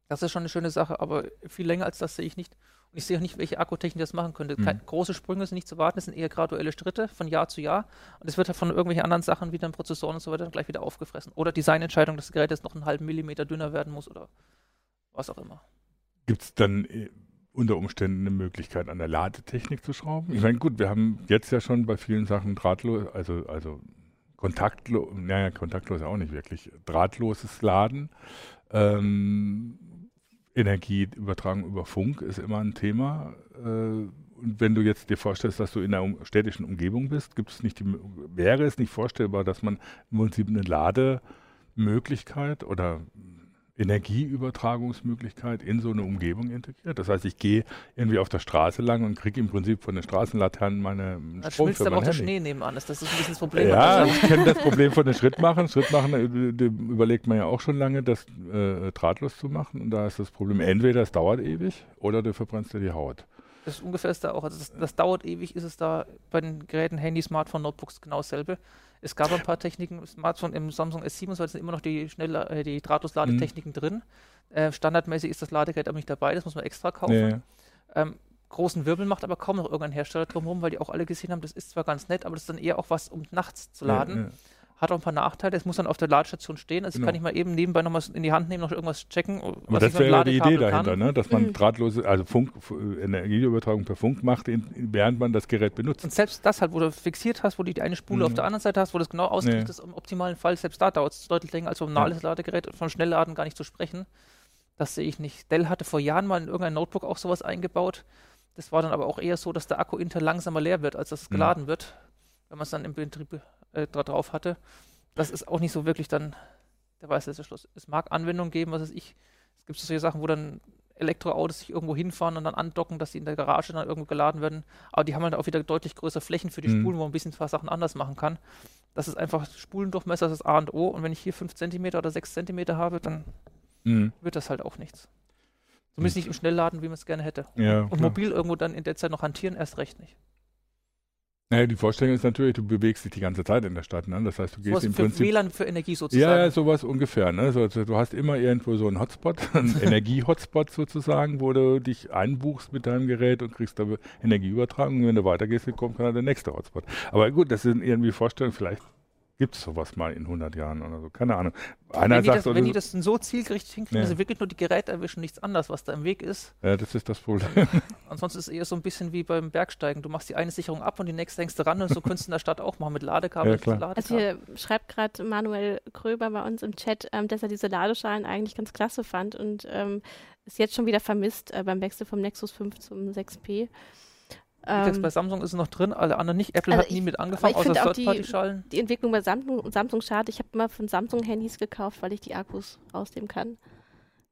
Das ist schon eine schöne Sache, aber viel länger als das sehe ich nicht. Und ich sehe auch nicht, welche Akkutechnik das machen könnte. Mhm. große Sprünge sind nicht zu warten, es sind eher graduelle Schritte von Jahr zu Jahr. Und es wird halt von irgendwelchen anderen Sachen wie dann Prozessoren und so weiter dann gleich wieder aufgefressen. Oder Designentscheidung, dass das Gerät jetzt noch einen halben Millimeter dünner werden muss oder was auch immer. Gibt es dann äh, unter Umständen eine Möglichkeit, an der Ladetechnik zu schrauben? Ich meine, gut, wir haben jetzt ja schon bei vielen Sachen drahtlos, also, also kontaktlos, naja, kontaktlos auch nicht wirklich, drahtloses Laden. Ähm, Energieübertragung über Funk ist immer ein Thema. Äh, und wenn du jetzt dir vorstellst, dass du in einer städtischen Umgebung bist, gibt es nicht die, wäre es nicht vorstellbar, dass man im Prinzip eine Lademöglichkeit oder Energieübertragungsmöglichkeit in so eine Umgebung integriert. Das heißt, ich gehe irgendwie auf der Straße lang und kriege im Prinzip von den Straßenlaternen meine Da Strom schmilzt für aber auch der. Schnee nebenan. Das, das ist ein bisschen das Problem. Ja, ich kenne das Problem von den Schrittmachern. Schrittmachen äh, überlegt man ja auch schon lange, das äh, drahtlos zu machen. Und da ist das Problem, entweder es dauert ewig oder du verbrennst dir die Haut. Das ist ungefähr ist da auch. Also das, das dauert ewig, ist es da bei den Geräten, Handy, Smartphone, Notebooks genau dasselbe. Es gab ein paar Techniken, Smartphone im Samsung S27 sind immer noch die schnell äh, die Drahtlos-Ladetechniken drin. Äh, standardmäßig ist das Ladegerät aber nicht dabei, das muss man extra kaufen. Nee. Ähm, großen Wirbel macht aber kaum noch irgendein Hersteller drumherum, weil die auch alle gesehen haben, das ist zwar ganz nett, aber das ist dann eher auch was, um nachts zu laden. Ja, Hat auch ein paar Nachteile, es muss dann auf der Ladestation stehen, also Genau. kann ich mal eben nebenbei nochmal in die Hand nehmen, noch irgendwas checken. Aber was das ich mit dem wäre ja die Idee dahinter, ne? dass man Mhm. drahtlose, also Funk, Energieübertragung per Funk macht, in, während man das Gerät benutzt. Und selbst das halt, wo du fixiert hast, wo du die eine Spule Mhm. auf der anderen Seite hast, wo du es genau ausrichtest, im optimalen Fall, selbst da dauert es deutlich länger als ein normales Ladegerät, von Schnellladen gar nicht zu sprechen. Das sehe ich nicht. Dell hatte vor Jahren mal in irgendein Notebook auch sowas eingebaut. Das war dann aber auch eher so, dass der Akku intern langsamer leer wird, als dass es Mhm. geladen wird, wenn man es dann im Betrieb äh, da drauf hatte. Das ist auch nicht so wirklich dann der weiße Schluss. Es mag Anwendungen geben, was weiß ich. Es gibt so solche Sachen, wo dann Elektroautos sich irgendwo hinfahren und dann andocken, dass sie in der Garage dann irgendwo geladen werden. Aber die haben halt auch wieder deutlich größere Flächen für die Mhm. Spulen, wo man ein bisschen ein paar Sachen anders machen kann. Das ist einfach Spulendurchmesser, das ist A und O. Und wenn ich hier 5 cm oder 6 cm habe, dann Mhm. wird das halt auch nichts. Zumindest nicht im Schnellladen, wie man es gerne hätte. Ja, Und klar. mobil irgendwo dann in der Zeit noch hantieren, erst recht nicht. Naja, die Vorstellung ist natürlich, du bewegst dich die ganze Zeit in der Stadt. Ne? Das heißt, du gehst Sowas im für Prinzip WLAN für Energie sozusagen. Ja, ja, sowas ungefähr. Ne? So, also du hast immer irgendwo so einen Hotspot, einen Energie-Hotspot sozusagen, wo du dich einbuchst mit deinem Gerät und kriegst da Energieübertragung. Und wenn du weitergehst, kommt dann der nächste Hotspot. Aber gut, das sind irgendwie Vorstellungen. Vielleicht gibt es sowas mal in 100 Jahren oder so. Keine Ahnung. Einer wenn die, sagt, das, oder wenn so- die das so zielgerichtet hinkriegen, Ja. dass sie wirklich nur die Geräte erwischen, nichts anderes, was da im Weg ist. ja, das ist das Problem. Ansonsten ist es eher so ein bisschen wie beim Bergsteigen. Du machst die eine Sicherung ab und die nächste hängst du ran und so könntest du in der Stadt auch machen mit Ladekabel. Ja, klar. Also hier schreibt gerade Manuel Kröber bei uns im Chat, ähm, dass er diese Ladeschalen eigentlich ganz klasse fand und ähm, ist jetzt schon wieder vermisst äh, beim Wechsel vom Nexus 5 zum 6P. Jetzt Ähm, bei Samsung ist es noch drin, alle anderen nicht. Apple Also hat nie ich- mit angefangen, außer find auch die- Third-Party-Schalen. die Entwicklung bei Samsung, Samsung schade. Ich habe immer von Samsung Handys gekauft, weil ich die Akkus rausnehmen kann.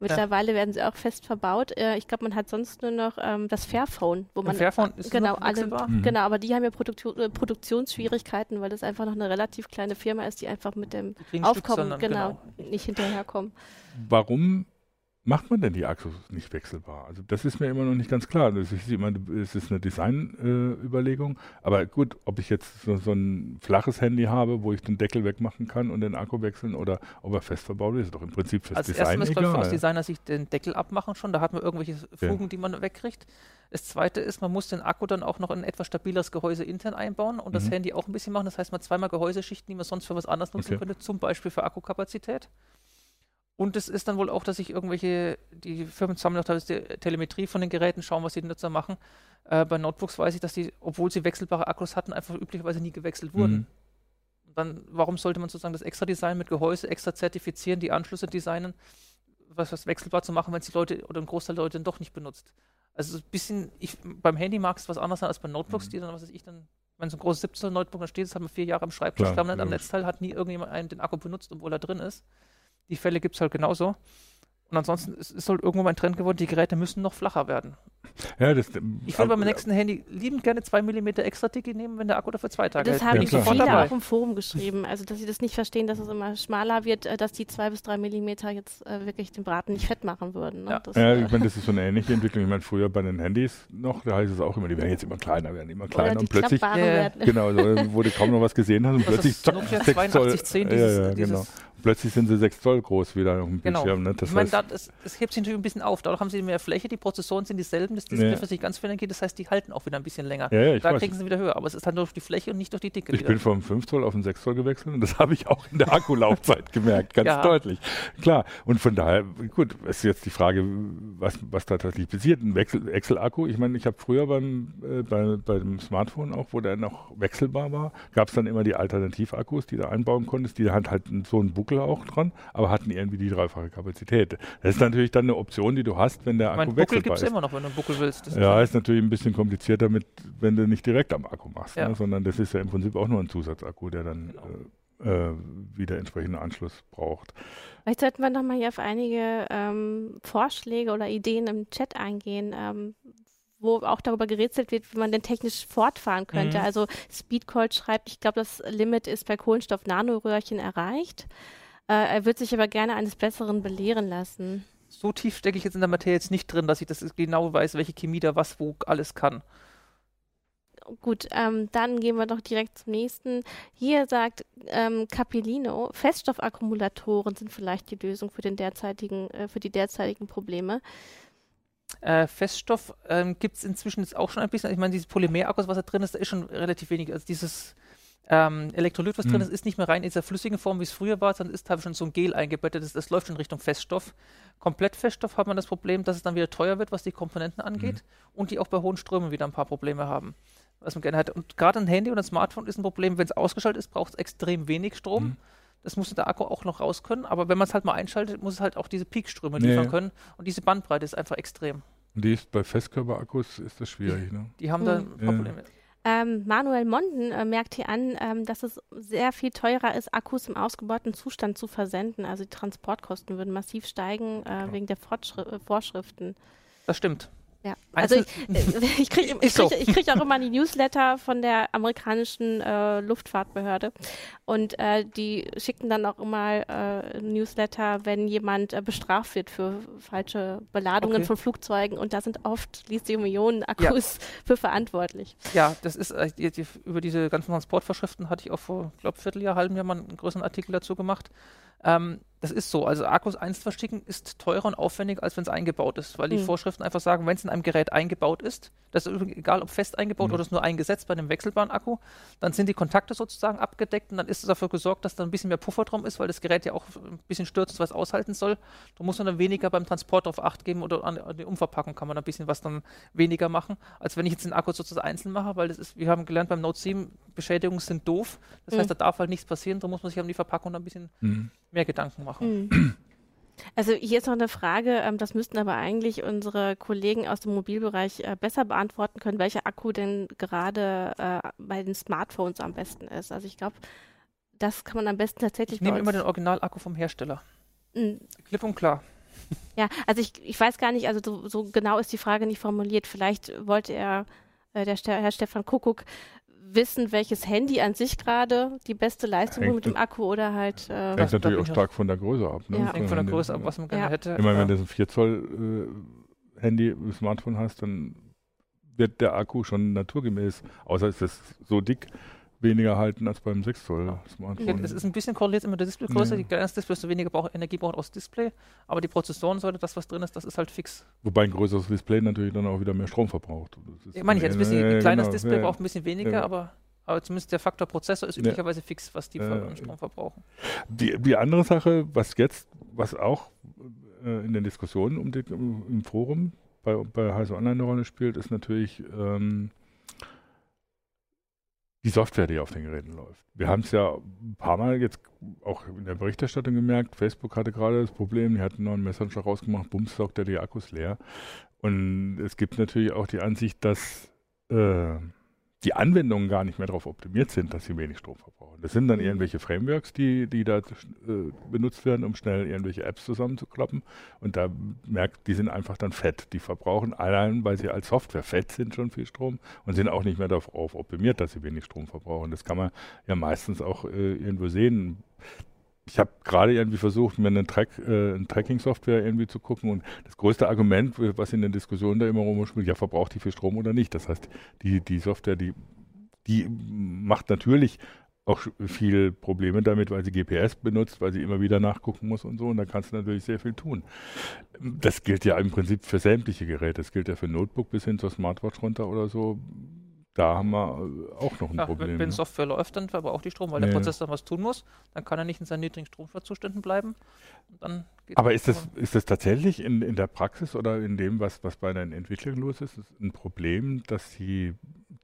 Mittlerweile ja. werden sie auch fest verbaut. Äh, ich glaube, man hat sonst nur noch ähm, das Fairphone, wo man Fairphone ist genau alle mhm. genau, aber die haben ja Produktion, äh, Produktionsschwierigkeiten, weil das einfach noch eine relativ kleine Firma ist, die einfach mit dem Aufkommen genau, genau, nicht hinterherkommen. Warum macht man denn die Akkus nicht wechselbar? Also das ist mir immer noch nicht ganz klar. Das ist immer, es ist eine Designüberlegung. Äh, aber gut, ob ich jetzt so, so, ein flaches Handy habe, wo ich den Deckel wegmachen kann und den Akku wechseln oder ob er fest verbaut ist, ist doch im Prinzip fürs Als Design erstes egal. Als Designer sich den Deckel abmachen schon, da hat man irgendwelche Fugen, ja. die man wegkriegt. Das zweite ist, man muss den Akku dann auch noch in ein etwas stabileres Gehäuse intern einbauen und mhm. das Handy auch ein bisschen machen. Das heißt, man zweimal Gehäuseschichten, die man sonst für was anderes nutzen okay. könnte, zum Beispiel für Akkukapazität. Und es ist dann wohl auch, dass sich irgendwelche, die Firmen sammeln auch teilweise die Telemetrie von den Geräten, schauen, was die Nutzer machen. Äh, bei Notebooks weiß ich, dass die, obwohl sie wechselbare Akkus hatten, einfach üblicherweise nie gewechselt wurden. Mhm. Dann, warum sollte man sozusagen das extra Design mit Gehäuse extra zertifizieren, die Anschlüsse designen, was, was wechselbar zu machen, wenn es die Leute oder ein Großteil der Leute dann doch nicht benutzt? Also ein bisschen, ich, beim Handy mag es was anderes sein als bei Notebooks, mhm. die dann, was weiß ich, dann, wenn so ein großes 17 Notebook da steht, das hat man vier Jahre am Schreibtisch, Klar, am Netzteil, hat nie irgendjemand einen den Akku benutzt, obwohl er drin ist. Die Fälle gibt es halt genauso. Und ansonsten ist, ist halt irgendwo mein Trend geworden, die Geräte müssen noch flacher werden. Ja, das, ich würde beim nächsten Handy liebend gerne 2 mm extra dicke nehmen, wenn der Akku dafür zwei Tage Das haben ja, viele dabei. auch im Forum geschrieben, also dass sie das nicht verstehen, dass es immer schmaler wird, äh, dass die 2 bis 3 mm jetzt äh, wirklich den Braten nicht fett machen würden. Ne? Ja, das, ja äh, ich meine, das ist so eine ähnliche Entwicklung. Ich meine, früher bei den Handys noch, da heißt es auch immer, die werden jetzt immer kleiner, werden immer kleiner und plötzlich, yeah. genau, so, wo du kaum noch was gesehen hast und plötzlich zack, 8210, dieses, ja, ja, genau plötzlich sind sie 6 Zoll groß wieder auf dem genau. Bildschirm. Ne? Das ich meine, das, das hebt sich natürlich ein bisschen auf. Dadurch haben sie mehr Fläche, die Prozessoren sind dieselben, das Display ja. für sich ganz viel geht, das heißt, die halten auch wieder ein bisschen länger. Ja, ja, da kriegen sie wieder höher, aber es ist halt nur durch die Fläche und nicht durch die Dicke. Ich wieder. bin vom 5 Zoll auf den 6 Zoll gewechselt und das habe ich auch in der Akkulaufzeit gemerkt, ganz deutlich. Klar, und von daher, gut, ist jetzt die Frage, was, was da tatsächlich passiert. Ein Excel-Akku, ich meine, ich habe früher beim, äh, bei, bei dem Smartphone auch, wo der noch wechselbar war, gab es dann immer die Alternativakkus, die du einbauen konntest, die hatten halt so einen Buckel auch dran, aber hatten irgendwie die dreifache Kapazität. Das ist natürlich dann eine Option, die du hast, wenn der Akku mein, Buckel ist. immer noch, wenn du einen Buckel willst. Das ja, ist, ist natürlich ein bisschen komplizierter, mit, wenn du nicht direkt am Akku machst, ja. ne, sondern das ist ja im Prinzip auch nur ein Zusatzakku, der dann genau. äh, äh, wieder entsprechenden Anschluss braucht. Vielleicht sollten wir nochmal hier auf einige ähm, Vorschläge oder Ideen im Chat eingehen, ähm, wo auch darüber gerätselt wird, wie man denn technisch fortfahren könnte. Mhm. Also Speedcold schreibt, ich glaube, das Limit ist bei Kohlenstoff-Nanoröhrchen erreicht. Äh, er wird sich aber gerne eines Besseren belehren lassen. So tief stecke ich jetzt in der Materie jetzt nicht drin, dass ich das genau weiß, welche Chemie da was wo alles kann. Gut, ähm, dann gehen wir doch direkt zum nächsten. Hier sagt ähm, Capellino, Feststoffakkumulatoren sind vielleicht die Lösung für, den derzeitigen, äh, für die derzeitigen Probleme. Äh, Feststoff ähm, gibt es inzwischen jetzt auch schon ein bisschen. Ich meine, dieses Polymerakkus, was da drin ist, da ist schon relativ wenig. Also dieses ähm, Elektrolyt, was mhm. drin ist, ist nicht mehr rein in dieser flüssigen Form, wie es früher war, sondern ist teilweise schon so ein Gel eingebettet. Das, das läuft in Richtung Feststoff. Komplett Feststoff hat man das Problem, dass es dann wieder teuer wird, was die Komponenten angeht mhm. und die auch bei hohen Strömen wieder ein paar Probleme haben. Was man gerne hat. Und gerade ein Handy und ein Smartphone ist ein Problem, wenn es ausgeschaltet ist, braucht es extrem wenig Strom. Mhm. Das muss der Akku auch noch raus können, aber wenn man es halt mal einschaltet, muss es halt auch diese Peakströme nee. liefern können und diese Bandbreite ist einfach extrem. Und die ist bei Festkörperakkus ist das schwierig, die, ne? Die haben da ein paar ja. Probleme. Ähm, Manuel Monden äh, merkt hier an, ähm, dass es sehr viel teurer ist, Akkus im ausgebauten Zustand zu versenden. Also die Transportkosten würden massiv steigen äh, ja. wegen der Fortschri äh, Vorschriften. Das stimmt. Ja, also ich, äh, ich kriege ich krieg, ich krieg auch immer die Newsletter von der amerikanischen äh, Luftfahrtbehörde und äh, die schicken dann auch immer äh, Newsletter, wenn jemand äh, bestraft wird für falsche Beladungen okay. von Flugzeugen und da sind oft Lithium-Ionen Akkus ja. für verantwortlich. Ja, das ist äh, die, die, über diese ganzen Transportvorschriften hatte ich auch vor, glaube Vierteljahr, halben Jahr mal einen größeren Artikel dazu gemacht. Ähm, das ist so. Also Akkus einzeln verschicken ist teurer und aufwendiger, als wenn es eingebaut ist, weil die mhm. Vorschriften einfach sagen, wenn es in einem Gerät eingebaut ist, das ist egal ob fest eingebaut mhm. oder es nur eingesetzt bei einem wechselbaren Akku, dann sind die Kontakte sozusagen abgedeckt und dann ist es dafür gesorgt, dass da ein bisschen mehr Puffer drum ist, weil das Gerät ja auch ein bisschen stürzt, was aushalten soll. Da muss man dann weniger beim Transport darauf Acht geben oder an, an die Umverpackung kann man ein bisschen was dann weniger machen, als wenn ich jetzt den Akku sozusagen einzeln mache, weil das ist, wir haben gelernt beim Note 7, Beschädigungen sind doof. Das mhm. heißt, da darf halt nichts passieren, da muss man sich um die Verpackung ein bisschen mhm. Mehr Gedanken machen. Mhm. Also hier ist noch eine Frage, ähm, das müssten aber eigentlich unsere Kollegen aus dem Mobilbereich äh, besser beantworten können, welcher Akku denn gerade äh, bei den Smartphones am besten ist. Also ich glaube, das kann man am besten tatsächlich. Ich nehme immer den Originalakku vom Hersteller. Mhm. Klipp und klar. Ja, also ich, ich weiß gar nicht, also so, so genau ist die Frage nicht formuliert. Vielleicht wollte er, äh, der Herr Stefan Kuckuck, wissen, welches Handy an sich gerade die beste Leistung Hängt mit dem Akku oder halt. Äh, Hängt natürlich auch stark von der Größe ab. Ne? Ja. Hängt von der Größe ab, was man gerne Ja. hätte. Ich meine, wenn du so ein 4 Zoll äh, Handy, Smartphone hast, dann wird der Akku schon naturgemäß, außer es ist so dick, weniger halten als beim 6 Zoll Ja, Smartphone. Das ist ein bisschen korreliert mit der Displaygröße. Ja. Je kleiner das Display, desto weniger braucht Energie braucht aus Display. Aber die Prozessoren sollte das, was drin ist, das ist halt fix. Wobei ein größeres Display natürlich dann auch wieder mehr Strom verbraucht. Das ist Ich meine, ich jetzt ein bisschen, äh, ein kleines genau, Display ja. braucht ein bisschen weniger, Ja. aber, aber zumindest der Faktor Prozessor ist Ja. üblicherweise fix, was die Ja, an ja. Strom verbrauchen. Die, die andere Sache, was jetzt, was auch äh, in den Diskussionen um die, im Forum bei, bei Heise Online eine Rolle spielt, ist natürlich ähm, die Software, die auf den Geräten läuft. Wir haben es ja ein paar Mal jetzt auch in der Berichterstattung gemerkt, Facebook hatte gerade das Problem, die hatten einen neuen Messenger rausgemacht, bums, saugt er die Akkus leer. Und es gibt natürlich auch die Ansicht, dass äh, die Anwendungen gar nicht mehr darauf optimiert sind, dass sie wenig Strom verbrauchen. Das sind dann irgendwelche Frameworks, die, die da äh, benutzt werden, um schnell irgendwelche Apps zusammenzuklappen. Und da merkt, die sind einfach dann fett. Die verbrauchen allein, weil sie als Software fett sind, schon viel Strom und sind auch nicht mehr darauf optimiert, dass sie wenig Strom verbrauchen. Das kann man ja meistens auch äh, irgendwo sehen. Ich habe gerade irgendwie versucht, mir eine, Track, äh, eine Tracking-Software irgendwie zu gucken und das größte Argument, was in den Diskussionen da immer rumspielt, ja, verbraucht die viel Strom oder nicht? Das heißt, die, die Software, die, die macht natürlich auch viel Probleme damit, weil sie GPS benutzt, weil sie immer wieder nachgucken muss und so. Und da kannst du natürlich sehr viel tun. Das gilt ja im Prinzip für sämtliche Geräte. Das gilt ja für Notebook bis hin zur Smartwatch runter oder so. Da haben wir äh, auch noch ein Ja, Problem. wenn, ne? Software läuft, dann verbraucht die Strom, weil Ja. der Prozessor was tun muss. Dann kann er nicht in seinen niedrigen Stromzuständen bleiben. Aber ist das, ist das tatsächlich in, in der Praxis oder in dem, was, was bei den Entwicklern los ist, ist ein Problem, dass sie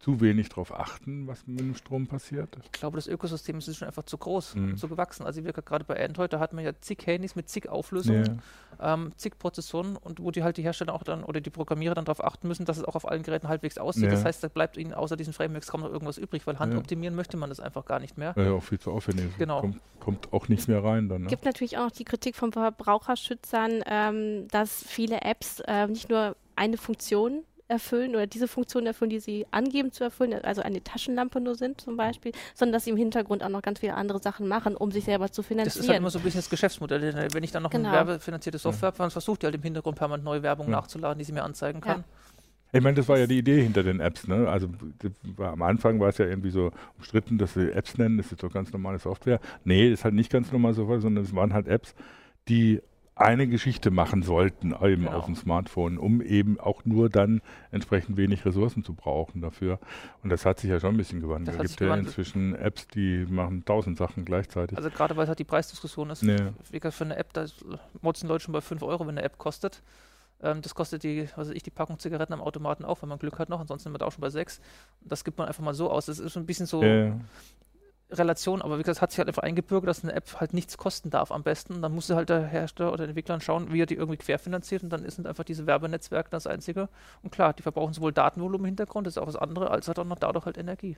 zu wenig darauf achten, was mit dem Strom passiert? Ich glaube, das Ökosystem ist schon einfach zu groß Mhm. und zu gewachsen. Also wir gerade bei Android, da hat man ja zig Handys mit zig Auflösungen, ähm, zig Prozessoren und wo die halt die Hersteller auch dann oder die Programmierer dann darauf achten müssen, dass es auch auf allen Geräten halbwegs aussieht. Ja. Das heißt, da bleibt ihnen außer diesen Frameworks kaum noch irgendwas übrig, weil Hand Ja. möchte man das einfach gar nicht mehr. Ja, ja, auch viel zu aufwendig. Genau. Kommt, kommt auch nicht mehr rein dann. Ne? gibt natürlich auch noch die Kritik von Verbraucherschützern, ähm, dass viele Apps äh, nicht nur eine Funktion erfüllen oder diese Funktion erfüllen, die sie angeben zu erfüllen, also eine Taschenlampe nur sind zum Beispiel, sondern dass sie im Hintergrund auch noch ganz viele andere Sachen machen, um sich selber zu Das ist halt finanzieren. immer so ein bisschen das Geschäftsmodell. denn Wenn ich dann noch Genau. eine werbefinanzierte Software habe, dann versucht die halt im Hintergrund permanent neue Werbung Ja. nachzuladen, die sie mir anzeigen kann. Ich meine, das war ja die Idee hinter den Apps. Ne? Also war, am Anfang war es ja irgendwie so umstritten, dass sie Apps nennen, das ist doch ganz normale Software. Nee, das ist halt nicht ganz normale Software, sondern es waren halt Apps, die eine Geschichte machen sollten, eben Genau. auf dem Smartphone, um eben auch nur dann entsprechend wenig Ressourcen zu brauchen dafür. Und das hat sich ja schon ein bisschen gewandelt. Es gibt ja inzwischen Apps, die machen tausend Sachen gleichzeitig. Also gerade weil es halt die Preisdiskussion ist, Nee. wie gesagt, für eine App, da motzen Leute schon bei 5 Euro, wenn eine App kostet. Ähm, das kostet die, was weiß ich, die Packung Zigaretten am Automaten auch, wenn man Glück hat noch, ansonsten sind wir da auch schon bei 6. Das gibt man einfach mal so aus. Das ist so ein bisschen so Äh, Relation, aber wie gesagt, es hat sich halt einfach eingebürgert, dass eine App halt nichts kosten darf am besten. Dann muss halt der Hersteller oder der Entwickler schauen, wie er die irgendwie querfinanziert und dann sind einfach diese Werbenetzwerke das Einzige. Und klar, die verbrauchen sowohl Datenvolumen im Hintergrund, das ist auch das andere, als halt auch noch dadurch halt Energie.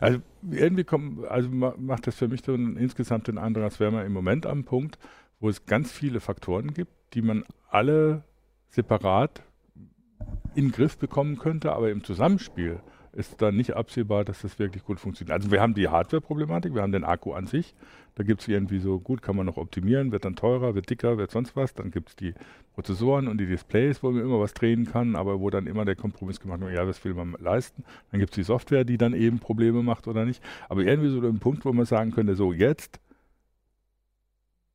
Also irgendwie kommt, also ma- macht das für mich so einen, insgesamt den Eindruck, als wären wir im Moment am Punkt, wo es ganz viele Faktoren gibt, die man alle separat in den Griff bekommen könnte, aber im Zusammenspiel ist da nicht absehbar, dass das wirklich gut funktioniert. Also wir haben die Hardware-Problematik, wir haben den Akku an sich, da gibt es irgendwie so, gut, kann man noch optimieren, wird dann teurer, wird dicker, wird sonst was, dann gibt es die Prozessoren und die Displays, wo man immer was drehen kann, aber wo dann immer der Kompromiss gemacht wird, ja, das will man leisten. Dann gibt es die Software, die dann eben Probleme macht oder nicht. Aber irgendwie so ein Punkt, wo man sagen könnte, so jetzt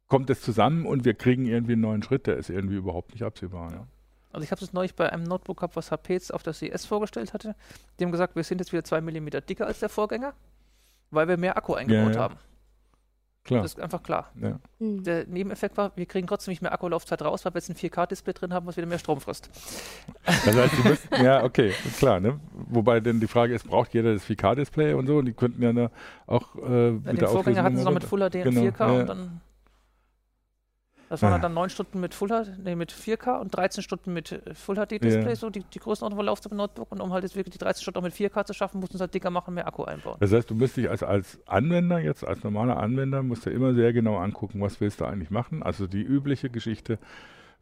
kommt es zusammen und wir kriegen irgendwie einen neuen Schritt, der ist irgendwie überhaupt nicht absehbar. Ja. Also ich habe es neulich bei einem Notebook gehabt, was HP jetzt auf der CS vorgestellt hatte. Die haben gesagt, wir sind jetzt wieder 2 mm dicker als der Vorgänger, weil wir mehr Akku eingebaut ja. haben. Klar. Das ist einfach klar. Ja. Hm. Der Nebeneffekt war, wir kriegen trotzdem nicht mehr Akkulaufzeit raus, weil wir jetzt ein 4K-Display drin haben, was wieder mehr Strom frisst. Das heißt, die müssten, ja, okay, klar. Ne? Wobei denn die Frage ist, braucht jeder das 4K-Display und so? Und die könnten ja ne, auch äh, Ja, mit den der Vorgänger hatten sie noch mit Full HD und Genau, 4K ja. und dann. Das waren Ja. dann 9 Stunden mit Full HD, nee, mit 4K und 13 Stunden mit äh, Full HD Display, Ja. so die, die Größenordnung von Laufzeit im Notebook. Und um halt jetzt wirklich die 13 Stunden auch mit 4K zu schaffen, mussten sie halt dicker machen, mehr Akku einbauen. Das heißt, du musst dich als, als Anwender, jetzt als normaler Anwender, musst du immer sehr genau angucken, was willst du eigentlich machen. Also die übliche Geschichte,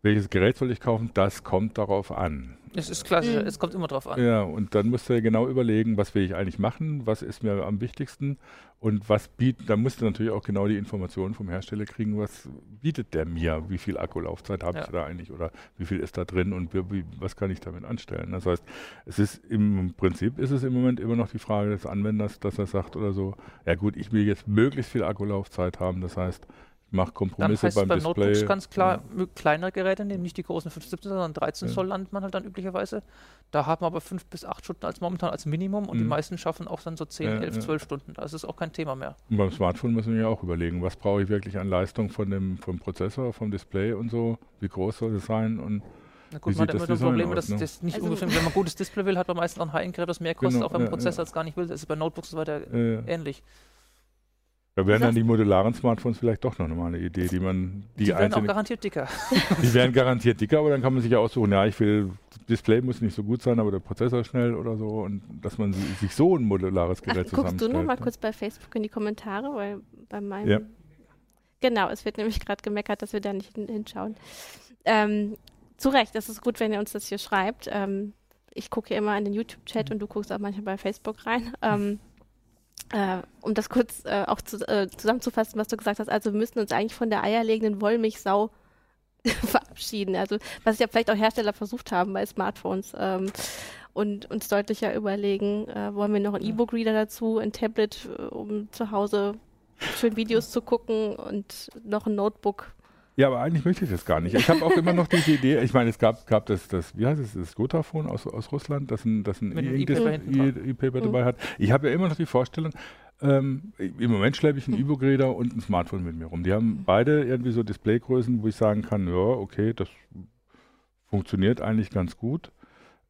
welches Gerät soll ich kaufen, das kommt darauf an. Es ist klassisch, mhm. es kommt immer drauf an. Ja, und dann musst du ja genau überlegen, was will ich eigentlich machen, was ist mir am wichtigsten und was bietet, da musst du natürlich auch genau die Informationen vom Hersteller kriegen, was bietet der mir, wie viel Akkulaufzeit habe ja. ich da eigentlich oder wie viel ist da drin und wie, was kann ich damit anstellen. Das heißt, es ist im Prinzip ist es im Moment immer noch die Frage des Anwenders, dass er sagt oder so, ja gut, ich will jetzt möglichst viel Akkulaufzeit haben, das heißt, mache Kompromisse dann heißt beim, beim Display. Notebooks ganz klar ja. kleinere Geräte nehmen, nicht die großen 517, sondern 13 ja. Zoll landet man halt dann üblicherweise. Da haben wir aber 5 bis 8 Stunden als momentan als Minimum und mhm. die meisten schaffen auch dann so 10, ja, 11, 12 Stunden. Das ist auch kein Thema mehr. Und beim Smartphone müssen wir ja auch überlegen, was brauche ich wirklich an Leistung von dem vom Prozessor, vom Display und so, wie groß soll es sein und na gut, man hat immer das Problem, aus, dass ne? das nicht also ungefähr, wenn man ein gutes Display will, hat man meistens auch ein High-End-Gerät, das mehr kostet, genau, auch wenn man ja, Prozessor ja. gar nicht will. Das ist bei Notebooks und so weiter ähnlich. Da wären dann die modularen Smartphones vielleicht doch noch mal eine Idee, die man die, die werden auch garantiert dicker. die werden garantiert dicker, aber dann kann man sich ja aussuchen, ja, ich will Display muss nicht so gut sein, aber der Prozessor schnell oder so und dass man sich so ein modulares Gerät Ach, Guckst du noch mal kurz bei Facebook in die Kommentare, weil bei meinem ja. Genau, es wird nämlich gerade gemeckert, dass wir da nicht hinschauen. Ähm, zu Recht, es ist gut, wenn ihr uns das hier schreibt. Ähm, ich gucke ja immer in den YouTube-Chat mhm. und du guckst auch manchmal bei Facebook rein. Ähm, äh, um das kurz äh, auch zu, äh, zusammenzufassen, was du gesagt hast, also wir müssen uns eigentlich von der eierlegenden Wollmilchsau verabschieden. Also was ja vielleicht auch Hersteller versucht haben bei Smartphones ähm, und uns deutlicher überlegen, äh, wollen wir noch einen E-Book-Reader dazu, ein Tablet, äh, um zu Hause schön Videos zu gucken und noch ein Notebook ja, aber eigentlich möchte ich das gar nicht. Ich habe auch immer noch diese Idee, ich meine, es gab, gab das, das, wie heißt es, das Gotafon aus, aus Russland, das ein, das ein E-Paper dabei hat. Ich habe ja immer noch die Vorstellung, ähm, im Moment schleppe ich einen E-Book-Reader und ein Smartphone mit mir rum. Die haben beide irgendwie so Displaygrößen, wo ich sagen kann, ja, okay, das funktioniert eigentlich ganz gut.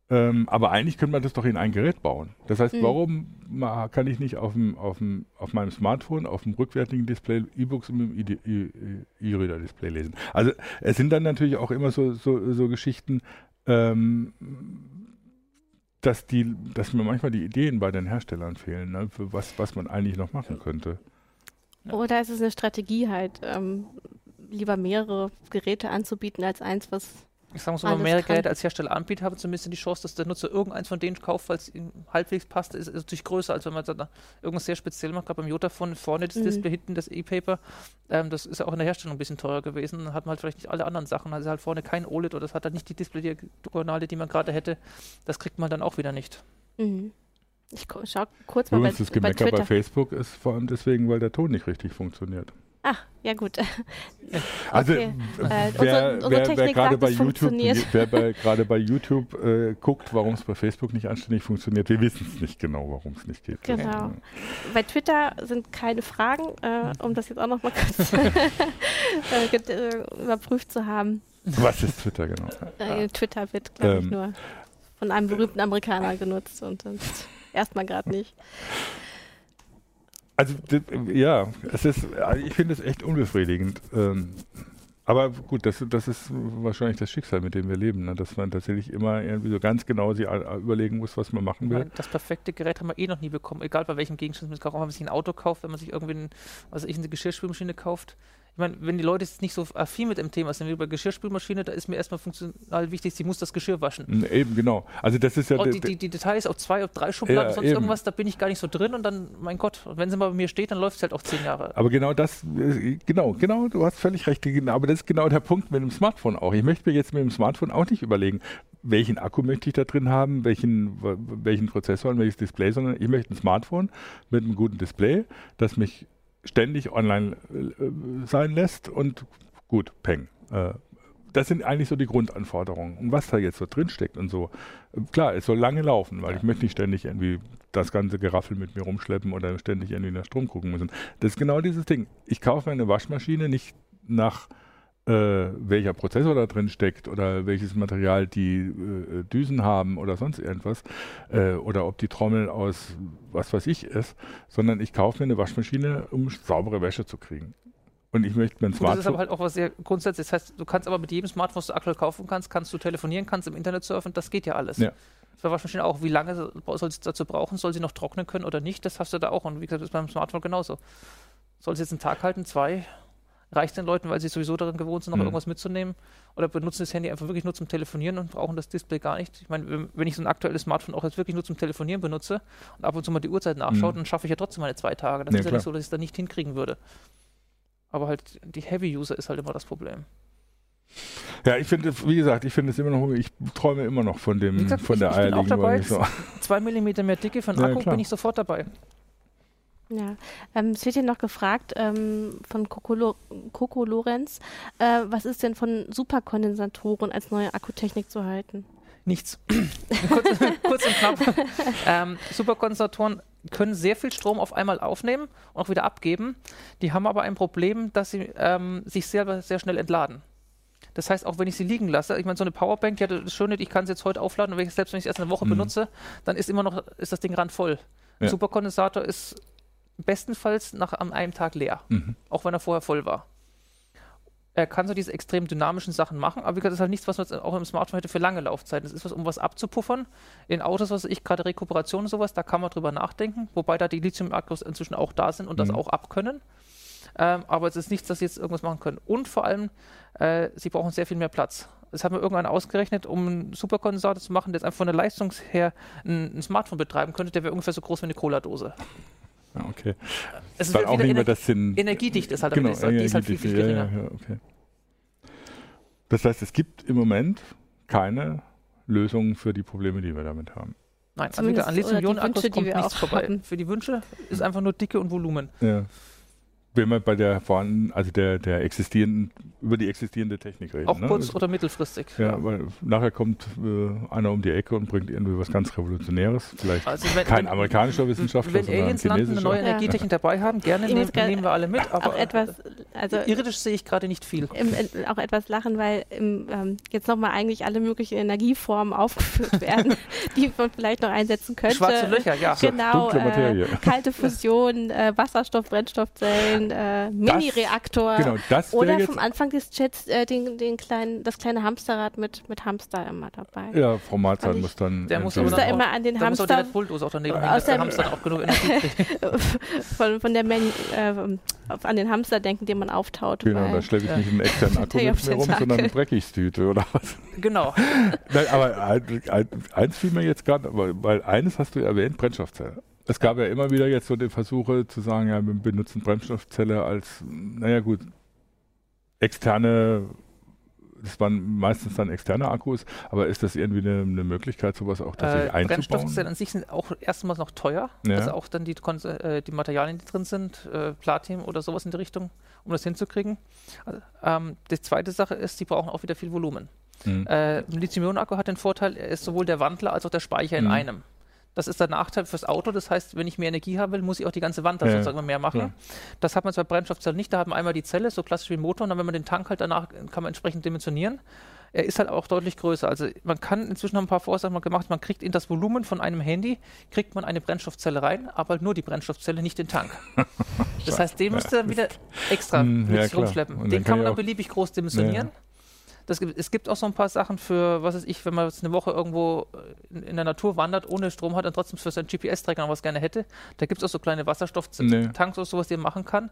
Ähm, aber eigentlich könnte man das doch in ein Gerät bauen. Das heißt, mhm. warum kann ich nicht auf, dem, auf, dem, auf meinem Smartphone, auf dem rückwärtigen Display E-Books mit dem E-Reader-Display lesen? Also es sind dann natürlich auch immer so, so, so Geschichten, ähm, dass, die, dass mir manchmal die Ideen bei den Herstellern fehlen, ne, für was, was man eigentlich noch machen könnte. Oder ist es eine Strategie halt, ähm, lieber mehrere Geräte anzubieten als eins, was ich sage mal so, wenn man mehr Geld als Hersteller anbietet, habe zumindest die Chance, dass der Nutzer irgendeins von denen kauft, weil es ihm halbwegs passt, ist, ist natürlich größer, als wenn man da irgendwas sehr speziell macht. Gerade beim Jotafon vorne das mhm. Display, hinten das E-Paper. Ähm, das ist ja auch in der Herstellung ein bisschen teurer gewesen. Dann hat man halt vielleicht nicht alle anderen Sachen. Also halt vorne kein OLED oder das hat halt nicht die Display-Diagonale, die man gerade hätte. Das kriegt man dann auch wieder nicht. Mhm. Ich schau kurz mal Übrigens, bei, das Gemecker bei, bei Facebook ist vor allem deswegen, weil der Ton nicht richtig funktioniert. Ach, ja gut. Also äh, wer, unsere, unsere wer, gerade bei YouTube, wer bei, gerade bei YouTube äh, guckt, warum es bei Facebook nicht anständig funktioniert, wir wissen es nicht genau, warum es nicht geht. Genau. Ja. Bei Twitter sind keine Fragen, äh, um das jetzt auch noch mal kurz äh, äh, überprüft zu haben. Was ist Twitter genau? Äh, Twitter wird, glaube ich, ähm, nur von einem berühmten Amerikaner genutzt und erstmal gerade nicht. Also ja, es ist, ich finde es echt unbefriedigend. Ähm, aber gut, das, das ist wahrscheinlich das Schicksal, mit dem wir leben, ne? dass man tatsächlich immer irgendwie so ganz genau sich überlegen muss, was man machen will. Das perfekte Gerät haben wir eh noch nie bekommen, egal bei welchem Gegenstand man es kauft. Auch wenn man sich ein Auto kauft, wenn man sich irgendwie ein, was ich, eine Geschirrspülmaschine kauft ich meine, wenn die Leute jetzt nicht so affin mit dem Thema sind wie bei Geschirrspülmaschine, da ist mir erstmal funktional wichtig, sie muss das Geschirr waschen. Eben, genau. Also das ist ja... Und die, die, die Details auf zwei, auf drei Schubladen, ja, sonst eben. irgendwas, da bin ich gar nicht so drin und dann, mein Gott, wenn sie mal bei mir steht, dann läuft es halt auch zehn Jahre. Aber genau das, äh, genau, genau, du hast völlig recht. Aber das ist genau der Punkt mit dem Smartphone auch. Ich möchte mir jetzt mit dem Smartphone auch nicht überlegen, welchen Akku möchte ich da drin haben, welchen, welchen Prozessor und welches Display, sondern ich möchte ein Smartphone mit einem guten Display, das mich ständig online äh, sein lässt und gut, peng. Äh, das sind eigentlich so die Grundanforderungen. Und was da jetzt so drin steckt und so, klar, es soll lange laufen, weil ja. ich möchte nicht ständig irgendwie das ganze Geraffel mit mir rumschleppen oder ständig irgendwie nach Strom gucken müssen. Das ist genau dieses Ding. Ich kaufe mir eine Waschmaschine nicht nach äh, welcher Prozessor da drin steckt oder welches Material die äh, Düsen haben oder sonst irgendwas äh, oder ob die Trommel aus was weiß ich ist, sondern ich kaufe mir eine Waschmaschine, um saubere Wäsche zu kriegen. Und ich möchte mir ein Smartphone. Das ist aber halt auch was sehr grundsätzlich. Das heißt, du kannst aber mit jedem Smartphone, was du aktuell kaufen kannst, kannst du telefonieren, kannst im Internet surfen, das geht ja alles. Ja. Bei Waschmaschine auch, wie lange soll sie dazu brauchen, soll sie noch trocknen können oder nicht, das hast du da auch. Und wie gesagt, das ist beim Smartphone genauso. Soll es jetzt einen Tag halten, zwei? Reicht den Leuten, weil sie sowieso daran gewohnt sind, noch Mhm. irgendwas mitzunehmen oder benutzen das Handy einfach wirklich nur zum Telefonieren und brauchen das Display gar nicht. Ich meine, wenn- ich so ein aktuelles Smartphone auch jetzt wirklich nur zum Telefonieren benutze und ab und zu mal die Uhrzeit nachschaue, Mhm. dann schaffe ich ja trotzdem meine zwei Tage. Das Ja, ist ja klar. nicht so, dass ich es dann nicht hinkriegen würde. Aber halt die Heavy-User ist halt immer das Problem. Ja, ich finde, wie gesagt, ich finde es immer noch, ich träume immer noch von dem, gesagt, von ich- der ich bin auch dabei. Wollmilchsau. Zwei Millimeter mehr Dicke Ja, Akku klar. bin ich sofort dabei. Ja, ähm, es wird hier noch gefragt ähm, von Coco, Lo Coco Lorenz, äh, was ist denn von Superkondensatoren als neue Akkutechnik zu halten? Nichts. kurz, kurz und knapp. ähm, Superkondensatoren können sehr viel Strom auf einmal aufnehmen und auch wieder abgeben. Die haben aber ein Problem, dass sie ähm, sich selber sehr schnell entladen. Das heißt, auch wenn ich sie liegen lasse, ich meine, so eine Powerbank, die hat das Schöne, ich kann sie jetzt heute aufladen und wenn ich, selbst wenn ich es erst eine Woche Mhm. benutze, dann ist immer noch, ist das Ding randvoll. Ein Ja. Superkondensator ist bestenfalls nach an einem Tag leer Mhm. auch wenn er vorher voll war. Er kann so diese extrem dynamischen Sachen machen, aber wie gesagt, das ist halt nichts, was man jetzt auch im Smartphone hätte für lange Laufzeiten. Das ist was, um was abzupuffern. In Autos, was ich, gerade Rekuperation und sowas, da kann man drüber nachdenken, wobei da die Lithium-Akkus inzwischen auch da sind und das Mhm. auch abkönnen. Ähm, aber es ist nichts, dass sie jetzt irgendwas machen können. Und vor allem, äh, sie brauchen sehr viel mehr Platz. Das hat mir irgendwann ausgerechnet, um einen Superkondensator zu machen, der jetzt einfach von der Leistung her ein, ein Smartphone betreiben könnte, der wäre ungefähr so groß wie eine Cola-Dose. Ja, okay. Es ist Dann wieder auch nicht mehr Ener das sind. energiedicht ist halt, Genau, damit die ist halt viel, viel ja, geringer. ja, ja, okay. Das heißt, es gibt im Moment keine Lösungen für die Probleme, die wir damit haben. Nein, also Zumindest- wieder an Lithium-Ionen-Akkus kommt wir nichts auch vorbei. haben. Für die Wünsche ist einfach nur Dicke und Volumen. Ja. Wenn wir bei der vorhandenen, also der, der existierenden, über die existierende Technik reden. Auch ne? kurz- Also- oder mittelfristig. Ja, weil nachher kommt äh, einer um die Ecke und bringt irgendwie was ganz Revolutionäres. Vielleicht Also wenn, kein wenn, amerikanischer Wissenschaftler, wenn sondern ein Aliens landen, eine chinesischer. neue Ja. Energietechnik dabei haben, gerne Ich nehmen, muss grad- nehmen wir alle mit, aber auch etwas, also irdisch sehe ich gerade nicht viel. im, in, auch etwas lachen, weil im, ähm, jetzt nochmal eigentlich alle möglichen Energieformen aufgeführt werden, die man vielleicht noch einsetzen könnte. Schwarze Löcher, ja. Genau, dunkle Materie. äh, kalte Fusion, äh, Wasserstoff, Brennstoffzellen, äh, Mini-Reaktor. Genau, das Oder jetzt vom Anfang des Chats äh, den, den kleinen, das kleine Hamsterrad mit, mit Hamster immer dabei. Ja, Frau Mahlzeit ich- muss dann. Der muss muss da immer an den Da muss auch die Hamster auch daneben Aus der Hamster auch genug Energie von, von der Men äh, an den Hamster denken, den man auftaut. Genau, da schleppe ich Ja. nicht einen externen Akku mit mir rum, sondern eine Dreckigstüte oder was. Genau. Nein, aber ein- ein- eins fiel mir jetzt gerade, weil, weil eines hast du erwähnt, Brennstoffzelle. Es gab ja immer wieder jetzt so die Versuche zu sagen, ja, wir benutzen Brennstoffzelle als, naja gut, externe, das waren meistens dann externe Akkus, aber ist das irgendwie eine, eine Möglichkeit, sowas auch tatsächlich Äh, einzubauen? Brennstoffzellen an sich sind auch erstmals noch teuer. Ja. Also auch dann die, äh, die Materialien, die drin sind, äh, Platin oder sowas in die Richtung, um das hinzukriegen. Also, ähm, die zweite Sache ist, die brauchen auch wieder viel Volumen. Hm. Äh, ein Lithium-Ionen-Akku hat den Vorteil, er ist sowohl der Wandler als auch der Speicher in Mhm. einem. Das ist der Nachteil fürs Auto. Das heißt, wenn ich mehr Energie haben will, muss ich auch die ganze Wand dann Ja, sozusagen mehr machen. klar. Das hat man zwar bei Brennstoffzellen nicht. Da hat man einmal die Zelle, so klassisch wie ein Motor, und dann, wenn man den Tank halt danach, kann man entsprechend dimensionieren. Er ist halt auch deutlich größer. Also man kann, inzwischen haben ein paar Vorsagen mal gemacht, man kriegt in das Volumen von einem Handy, kriegt man eine Brennstoffzelle rein, aber halt nur die Brennstoffzelle, nicht den Tank. das heißt, den müsst ihr dann wieder extra Hm, mit ja, rumschleppen. Den kann man dann auch- beliebig groß dimensionieren. Das gibt, es gibt auch so ein paar Sachen für, was weiß ich, wenn man jetzt eine Woche irgendwo in, in der Natur wandert, ohne Strom hat und trotzdem für seinen GPS-Träger noch was gerne hätte. Da gibt es auch so kleine Wasserstofftanks Nee. oder sowas, die man machen kann.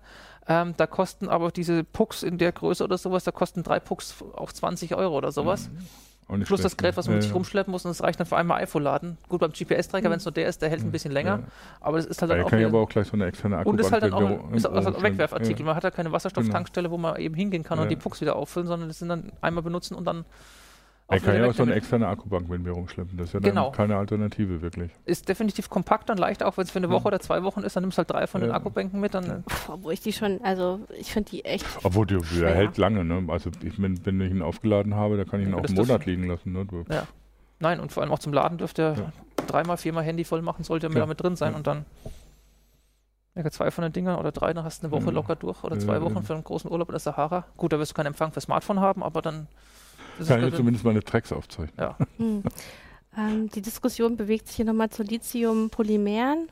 Ähm, da kosten aber diese Pucks in der Größe oder sowas, da kosten drei Pucks auch 20 Euro oder sowas. Auch nicht Plus das schlecht, Gerät, ne? was man mit Ja, sich rumschleppen muss und das reicht dann für einmal iPhone laden. Gut, beim GPS-Träger, wenn es nur der ist, der hält ein bisschen länger, Ja. aber das ist halt Ja, dann da auch kann aber auch gleich so eine externe Akku und ist halt dann auch ein, ist auch ein Wegwerfartikel. Man hat halt keine Wasserstofftankstelle, wo man eben hingehen kann und Ja. die Pucks wieder auffüllen, sondern das sind dann einmal benutzen und dann Ich kann ja auch so eine externe Akkubank mit mir rumschleppen. Das ist ja dann Genau. keine Alternative wirklich. Ist definitiv kompakt und leicht, auch wenn es für eine Woche Ja. oder zwei Wochen ist, dann nimmst du halt drei von den Ja. Akkubänken mit, dann Pff, obwohl ich die schon, also ich finde die echt. Obwohl der, der Schwer. hält lange, ne? Also ich, wenn, wenn ich ihn aufgeladen habe, da kann ich ihn Ja, auch einen Monat liegen lassen. Ne? Du, Nein, und vor allem auch zum Laden dürfte er Ja. dreimal, viermal Handy voll machen, sollte er Ja. damit drin sein Ja. und dann ja, zwei von den Dingern oder drei, dann hast du eine Woche Ja. locker durch oder Ja, zwei Wochen ja. für einen großen Urlaub in der Sahara. Gut, da wirst du keinen Empfang für Smartphone haben, aber dann ist kann ich es- zumindest meine Tracks aufzeichnen. ja. Hm. Ähm, die Diskussion bewegt sich hier nochmal zu Lithium-Polymeren.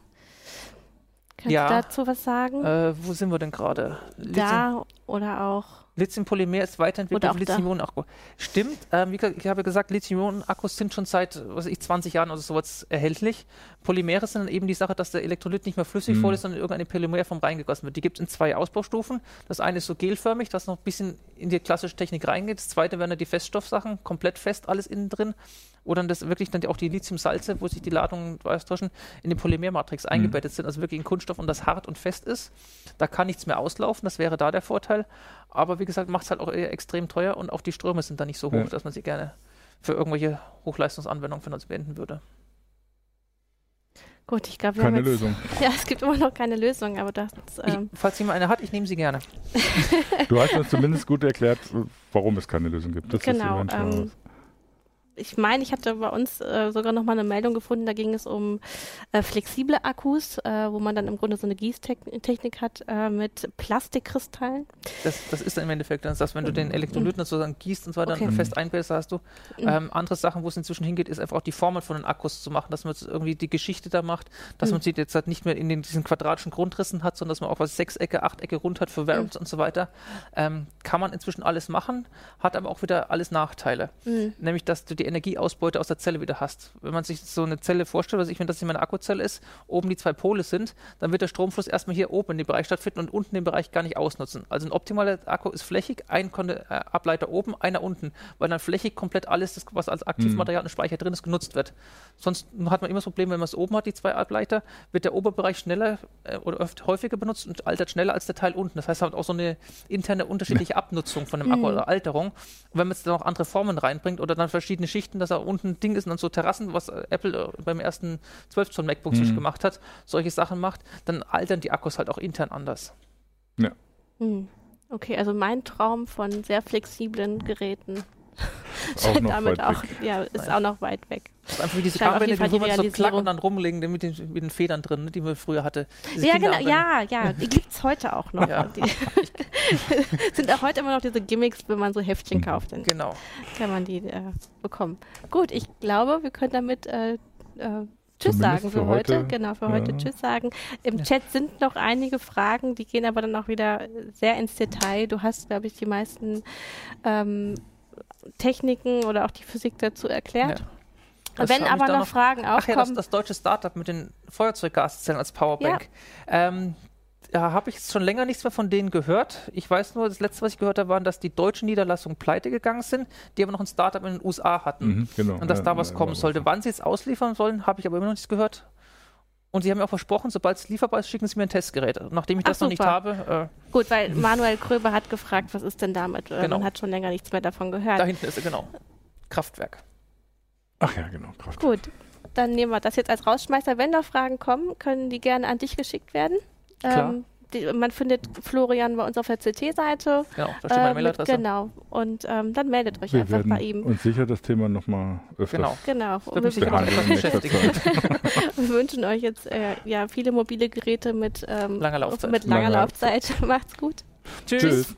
Kannst Ja. du dazu was sagen? Äh, wo sind wir denn gerade? Da oder auch. Lithium-Polymer ist weiterentwickelt auf. Lithium-Ionen-Akku. Stimmt, ähm, wie gesagt, ich habe gesagt, Lithium-Ionen-Akkus sind schon seit, was weiß ich, 20 Jahren oder sowas erhältlich. Polymere sind dann eben die Sache, dass der Elektrolyt nicht mehr flüssig Mhm. voll ist, sondern in irgendeine Polymerform reingegossen wird. Die gibt es in zwei Ausbaustufen. Das eine ist so gelförmig, das noch ein bisschen in die klassische Technik reingeht. Das zweite wären dann die Feststoffsachen, komplett fest, alles innen drin. Oder dann das wirklich dann auch die Lithium-Salze, wo sich die Ladungen austauschen, in die Polymermatrix eingebettet sind, also wirklich in Kunststoff und das hart und fest ist. Da kann nichts mehr auslaufen, das wäre da der Vorteil. Aber wie gesagt, macht es halt auch eher extrem teuer und auch die Ströme sind da nicht so hoch, Ja. dass man sie gerne für irgendwelche Hochleistungsanwendungen verwenden würde. Gut, ich glaube, wir Keine haben jetzt, Lösung. Ja, es gibt immer noch keine Lösung, aber das. Ähm, ich, falls jemand eine hat, ich nehme sie gerne. Du hast uns zumindest gut erklärt, warum es keine Lösung gibt. Das Genau, ähm, ich meine, ich hatte bei uns äh, sogar noch mal eine Meldung gefunden, da ging es um äh, flexible Akkus, äh, wo man dann im Grunde so eine Gießtechnik hat äh, mit Plastikkristallen. Das, das ist dann im Endeffekt dann das, wenn du den Elektrolyten sozusagen gießt und so weiter Okay. und fest einbläst, hast du. Mhm. Ähm, andere Sachen, wo es inzwischen hingeht, ist einfach auch die Formen von den Akkus zu machen, dass man jetzt irgendwie die Geschichte da macht, dass Mhm. man sie jetzt halt nicht mehr in den, diesen quadratischen Grundrissen hat, sondern dass man auch was Sechsecke, Achtecke rund hat für Variants und so weiter. Ähm, kann man inzwischen alles machen, hat aber auch wieder alles Nachteile. Mhm. Nämlich, dass du die Energieausbeute aus der Zelle wieder hast. Wenn man sich so eine Zelle vorstellt, also ich, wenn das hier meine Akkuzelle ist, oben die zwei Pole sind, dann wird der Stromfluss erstmal hier oben in dem Bereich stattfinden und unten den Bereich gar nicht ausnutzen. Also ein optimaler Akku ist flächig, ein Konde äh, Ableiter oben, einer unten, weil dann flächig komplett alles, das, was als Aktivmaterial und Speicher drin ist, genutzt wird. Sonst hat man immer das Problem, wenn man es oben hat, die zwei Ableiter, wird der Oberbereich schneller äh, oder öfter häufiger benutzt und altert schneller als der Teil unten. Das heißt, man hat auch so eine interne unterschiedliche Abnutzung von dem Akku Mhm. oder Alterung. Und wenn man jetzt dann noch andere Formen reinbringt oder dann verschiedene Schichten, dass er unten ein Ding ist und dann so Terrassen, was äh, Apple äh, beim ersten 12 Zoll MacBook Mhm. sich gemacht hat, solche Sachen macht, dann altern die Akkus halt auch intern anders. Mhm. Okay, also mein Traum von sehr flexiblen Geräten. Auch noch damit weit auch, weg. ja, ist Nein. auch noch weit weg. Das ist einfach wie diese Scheint Fall die man so klack und dann rumlegen mit den, mit den Federn drin, ne, die man früher hatte. Diese ja, genau, ja, ja, die gibt es heute auch noch. Ja. Die sind auch heute immer noch diese Gimmicks, wenn man so Heftchen Mhm. kauft, dann Genau. kann man die äh, bekommen. Gut, ich glaube, wir können damit äh, äh, Tschüss Zumindest sagen für für heute. heute. Genau, für heute Ja. Tschüss sagen. Im Ja. Chat sind noch einige Fragen, die gehen aber dann auch wieder sehr ins Detail. Du hast, glaube ich, die meisten ähm, Techniken oder auch die Physik dazu erklärt. Ja. Das Wenn aber noch, noch- Fragen Ach ja, das, aufkommen, das deutsche Startup mit den Feuerzeuggaszellen als Powerbank. Ähm, da habe ich jetzt schon länger nichts mehr von denen gehört. Ich weiß nur, das letzte, was ich gehört habe, waren, dass die deutschen Niederlassungen pleite gegangen sind, die aber noch ein Startup in den USA hatten. Mhm, genau. Und dass Ja, da was ja, kommen sollte. Wann sie es ausliefern sollen, habe ich aber immer noch nichts gehört. Und sie haben mir auch versprochen, sobald es lieferbar ist, schicken sie mir ein Testgerät. Nachdem ich Ach, das noch nicht super. habe, gut, weil Manuel Kröber hat gefragt, was ist denn damit? Äh, Genau. Man hat schon länger nichts mehr davon äh, gehört. da hinten ist er, genau. Kraftwerk. Ach ja, genau. Kraft. Gut, dann nehmen wir das jetzt als Rausschmeißer. Wenn noch Fragen kommen, können die gerne an dich geschickt werden. Klar. Ähm, die, man findet Florian bei uns auf der CT-Seite. Genau, da steht meine Äh, Mailadresse. Genau. Und ähm, dann meldet euch Wir einfach bei werden ihm. uns sicher das Thema nochmal öfter Genau. Genau. Und wir, wir wünschen euch jetzt äh, ja, viele mobile Geräte mit, ähm, Langer Laufzeit. mit langer Langer Laufzeit. Macht's gut. Tschüss. Tschüss.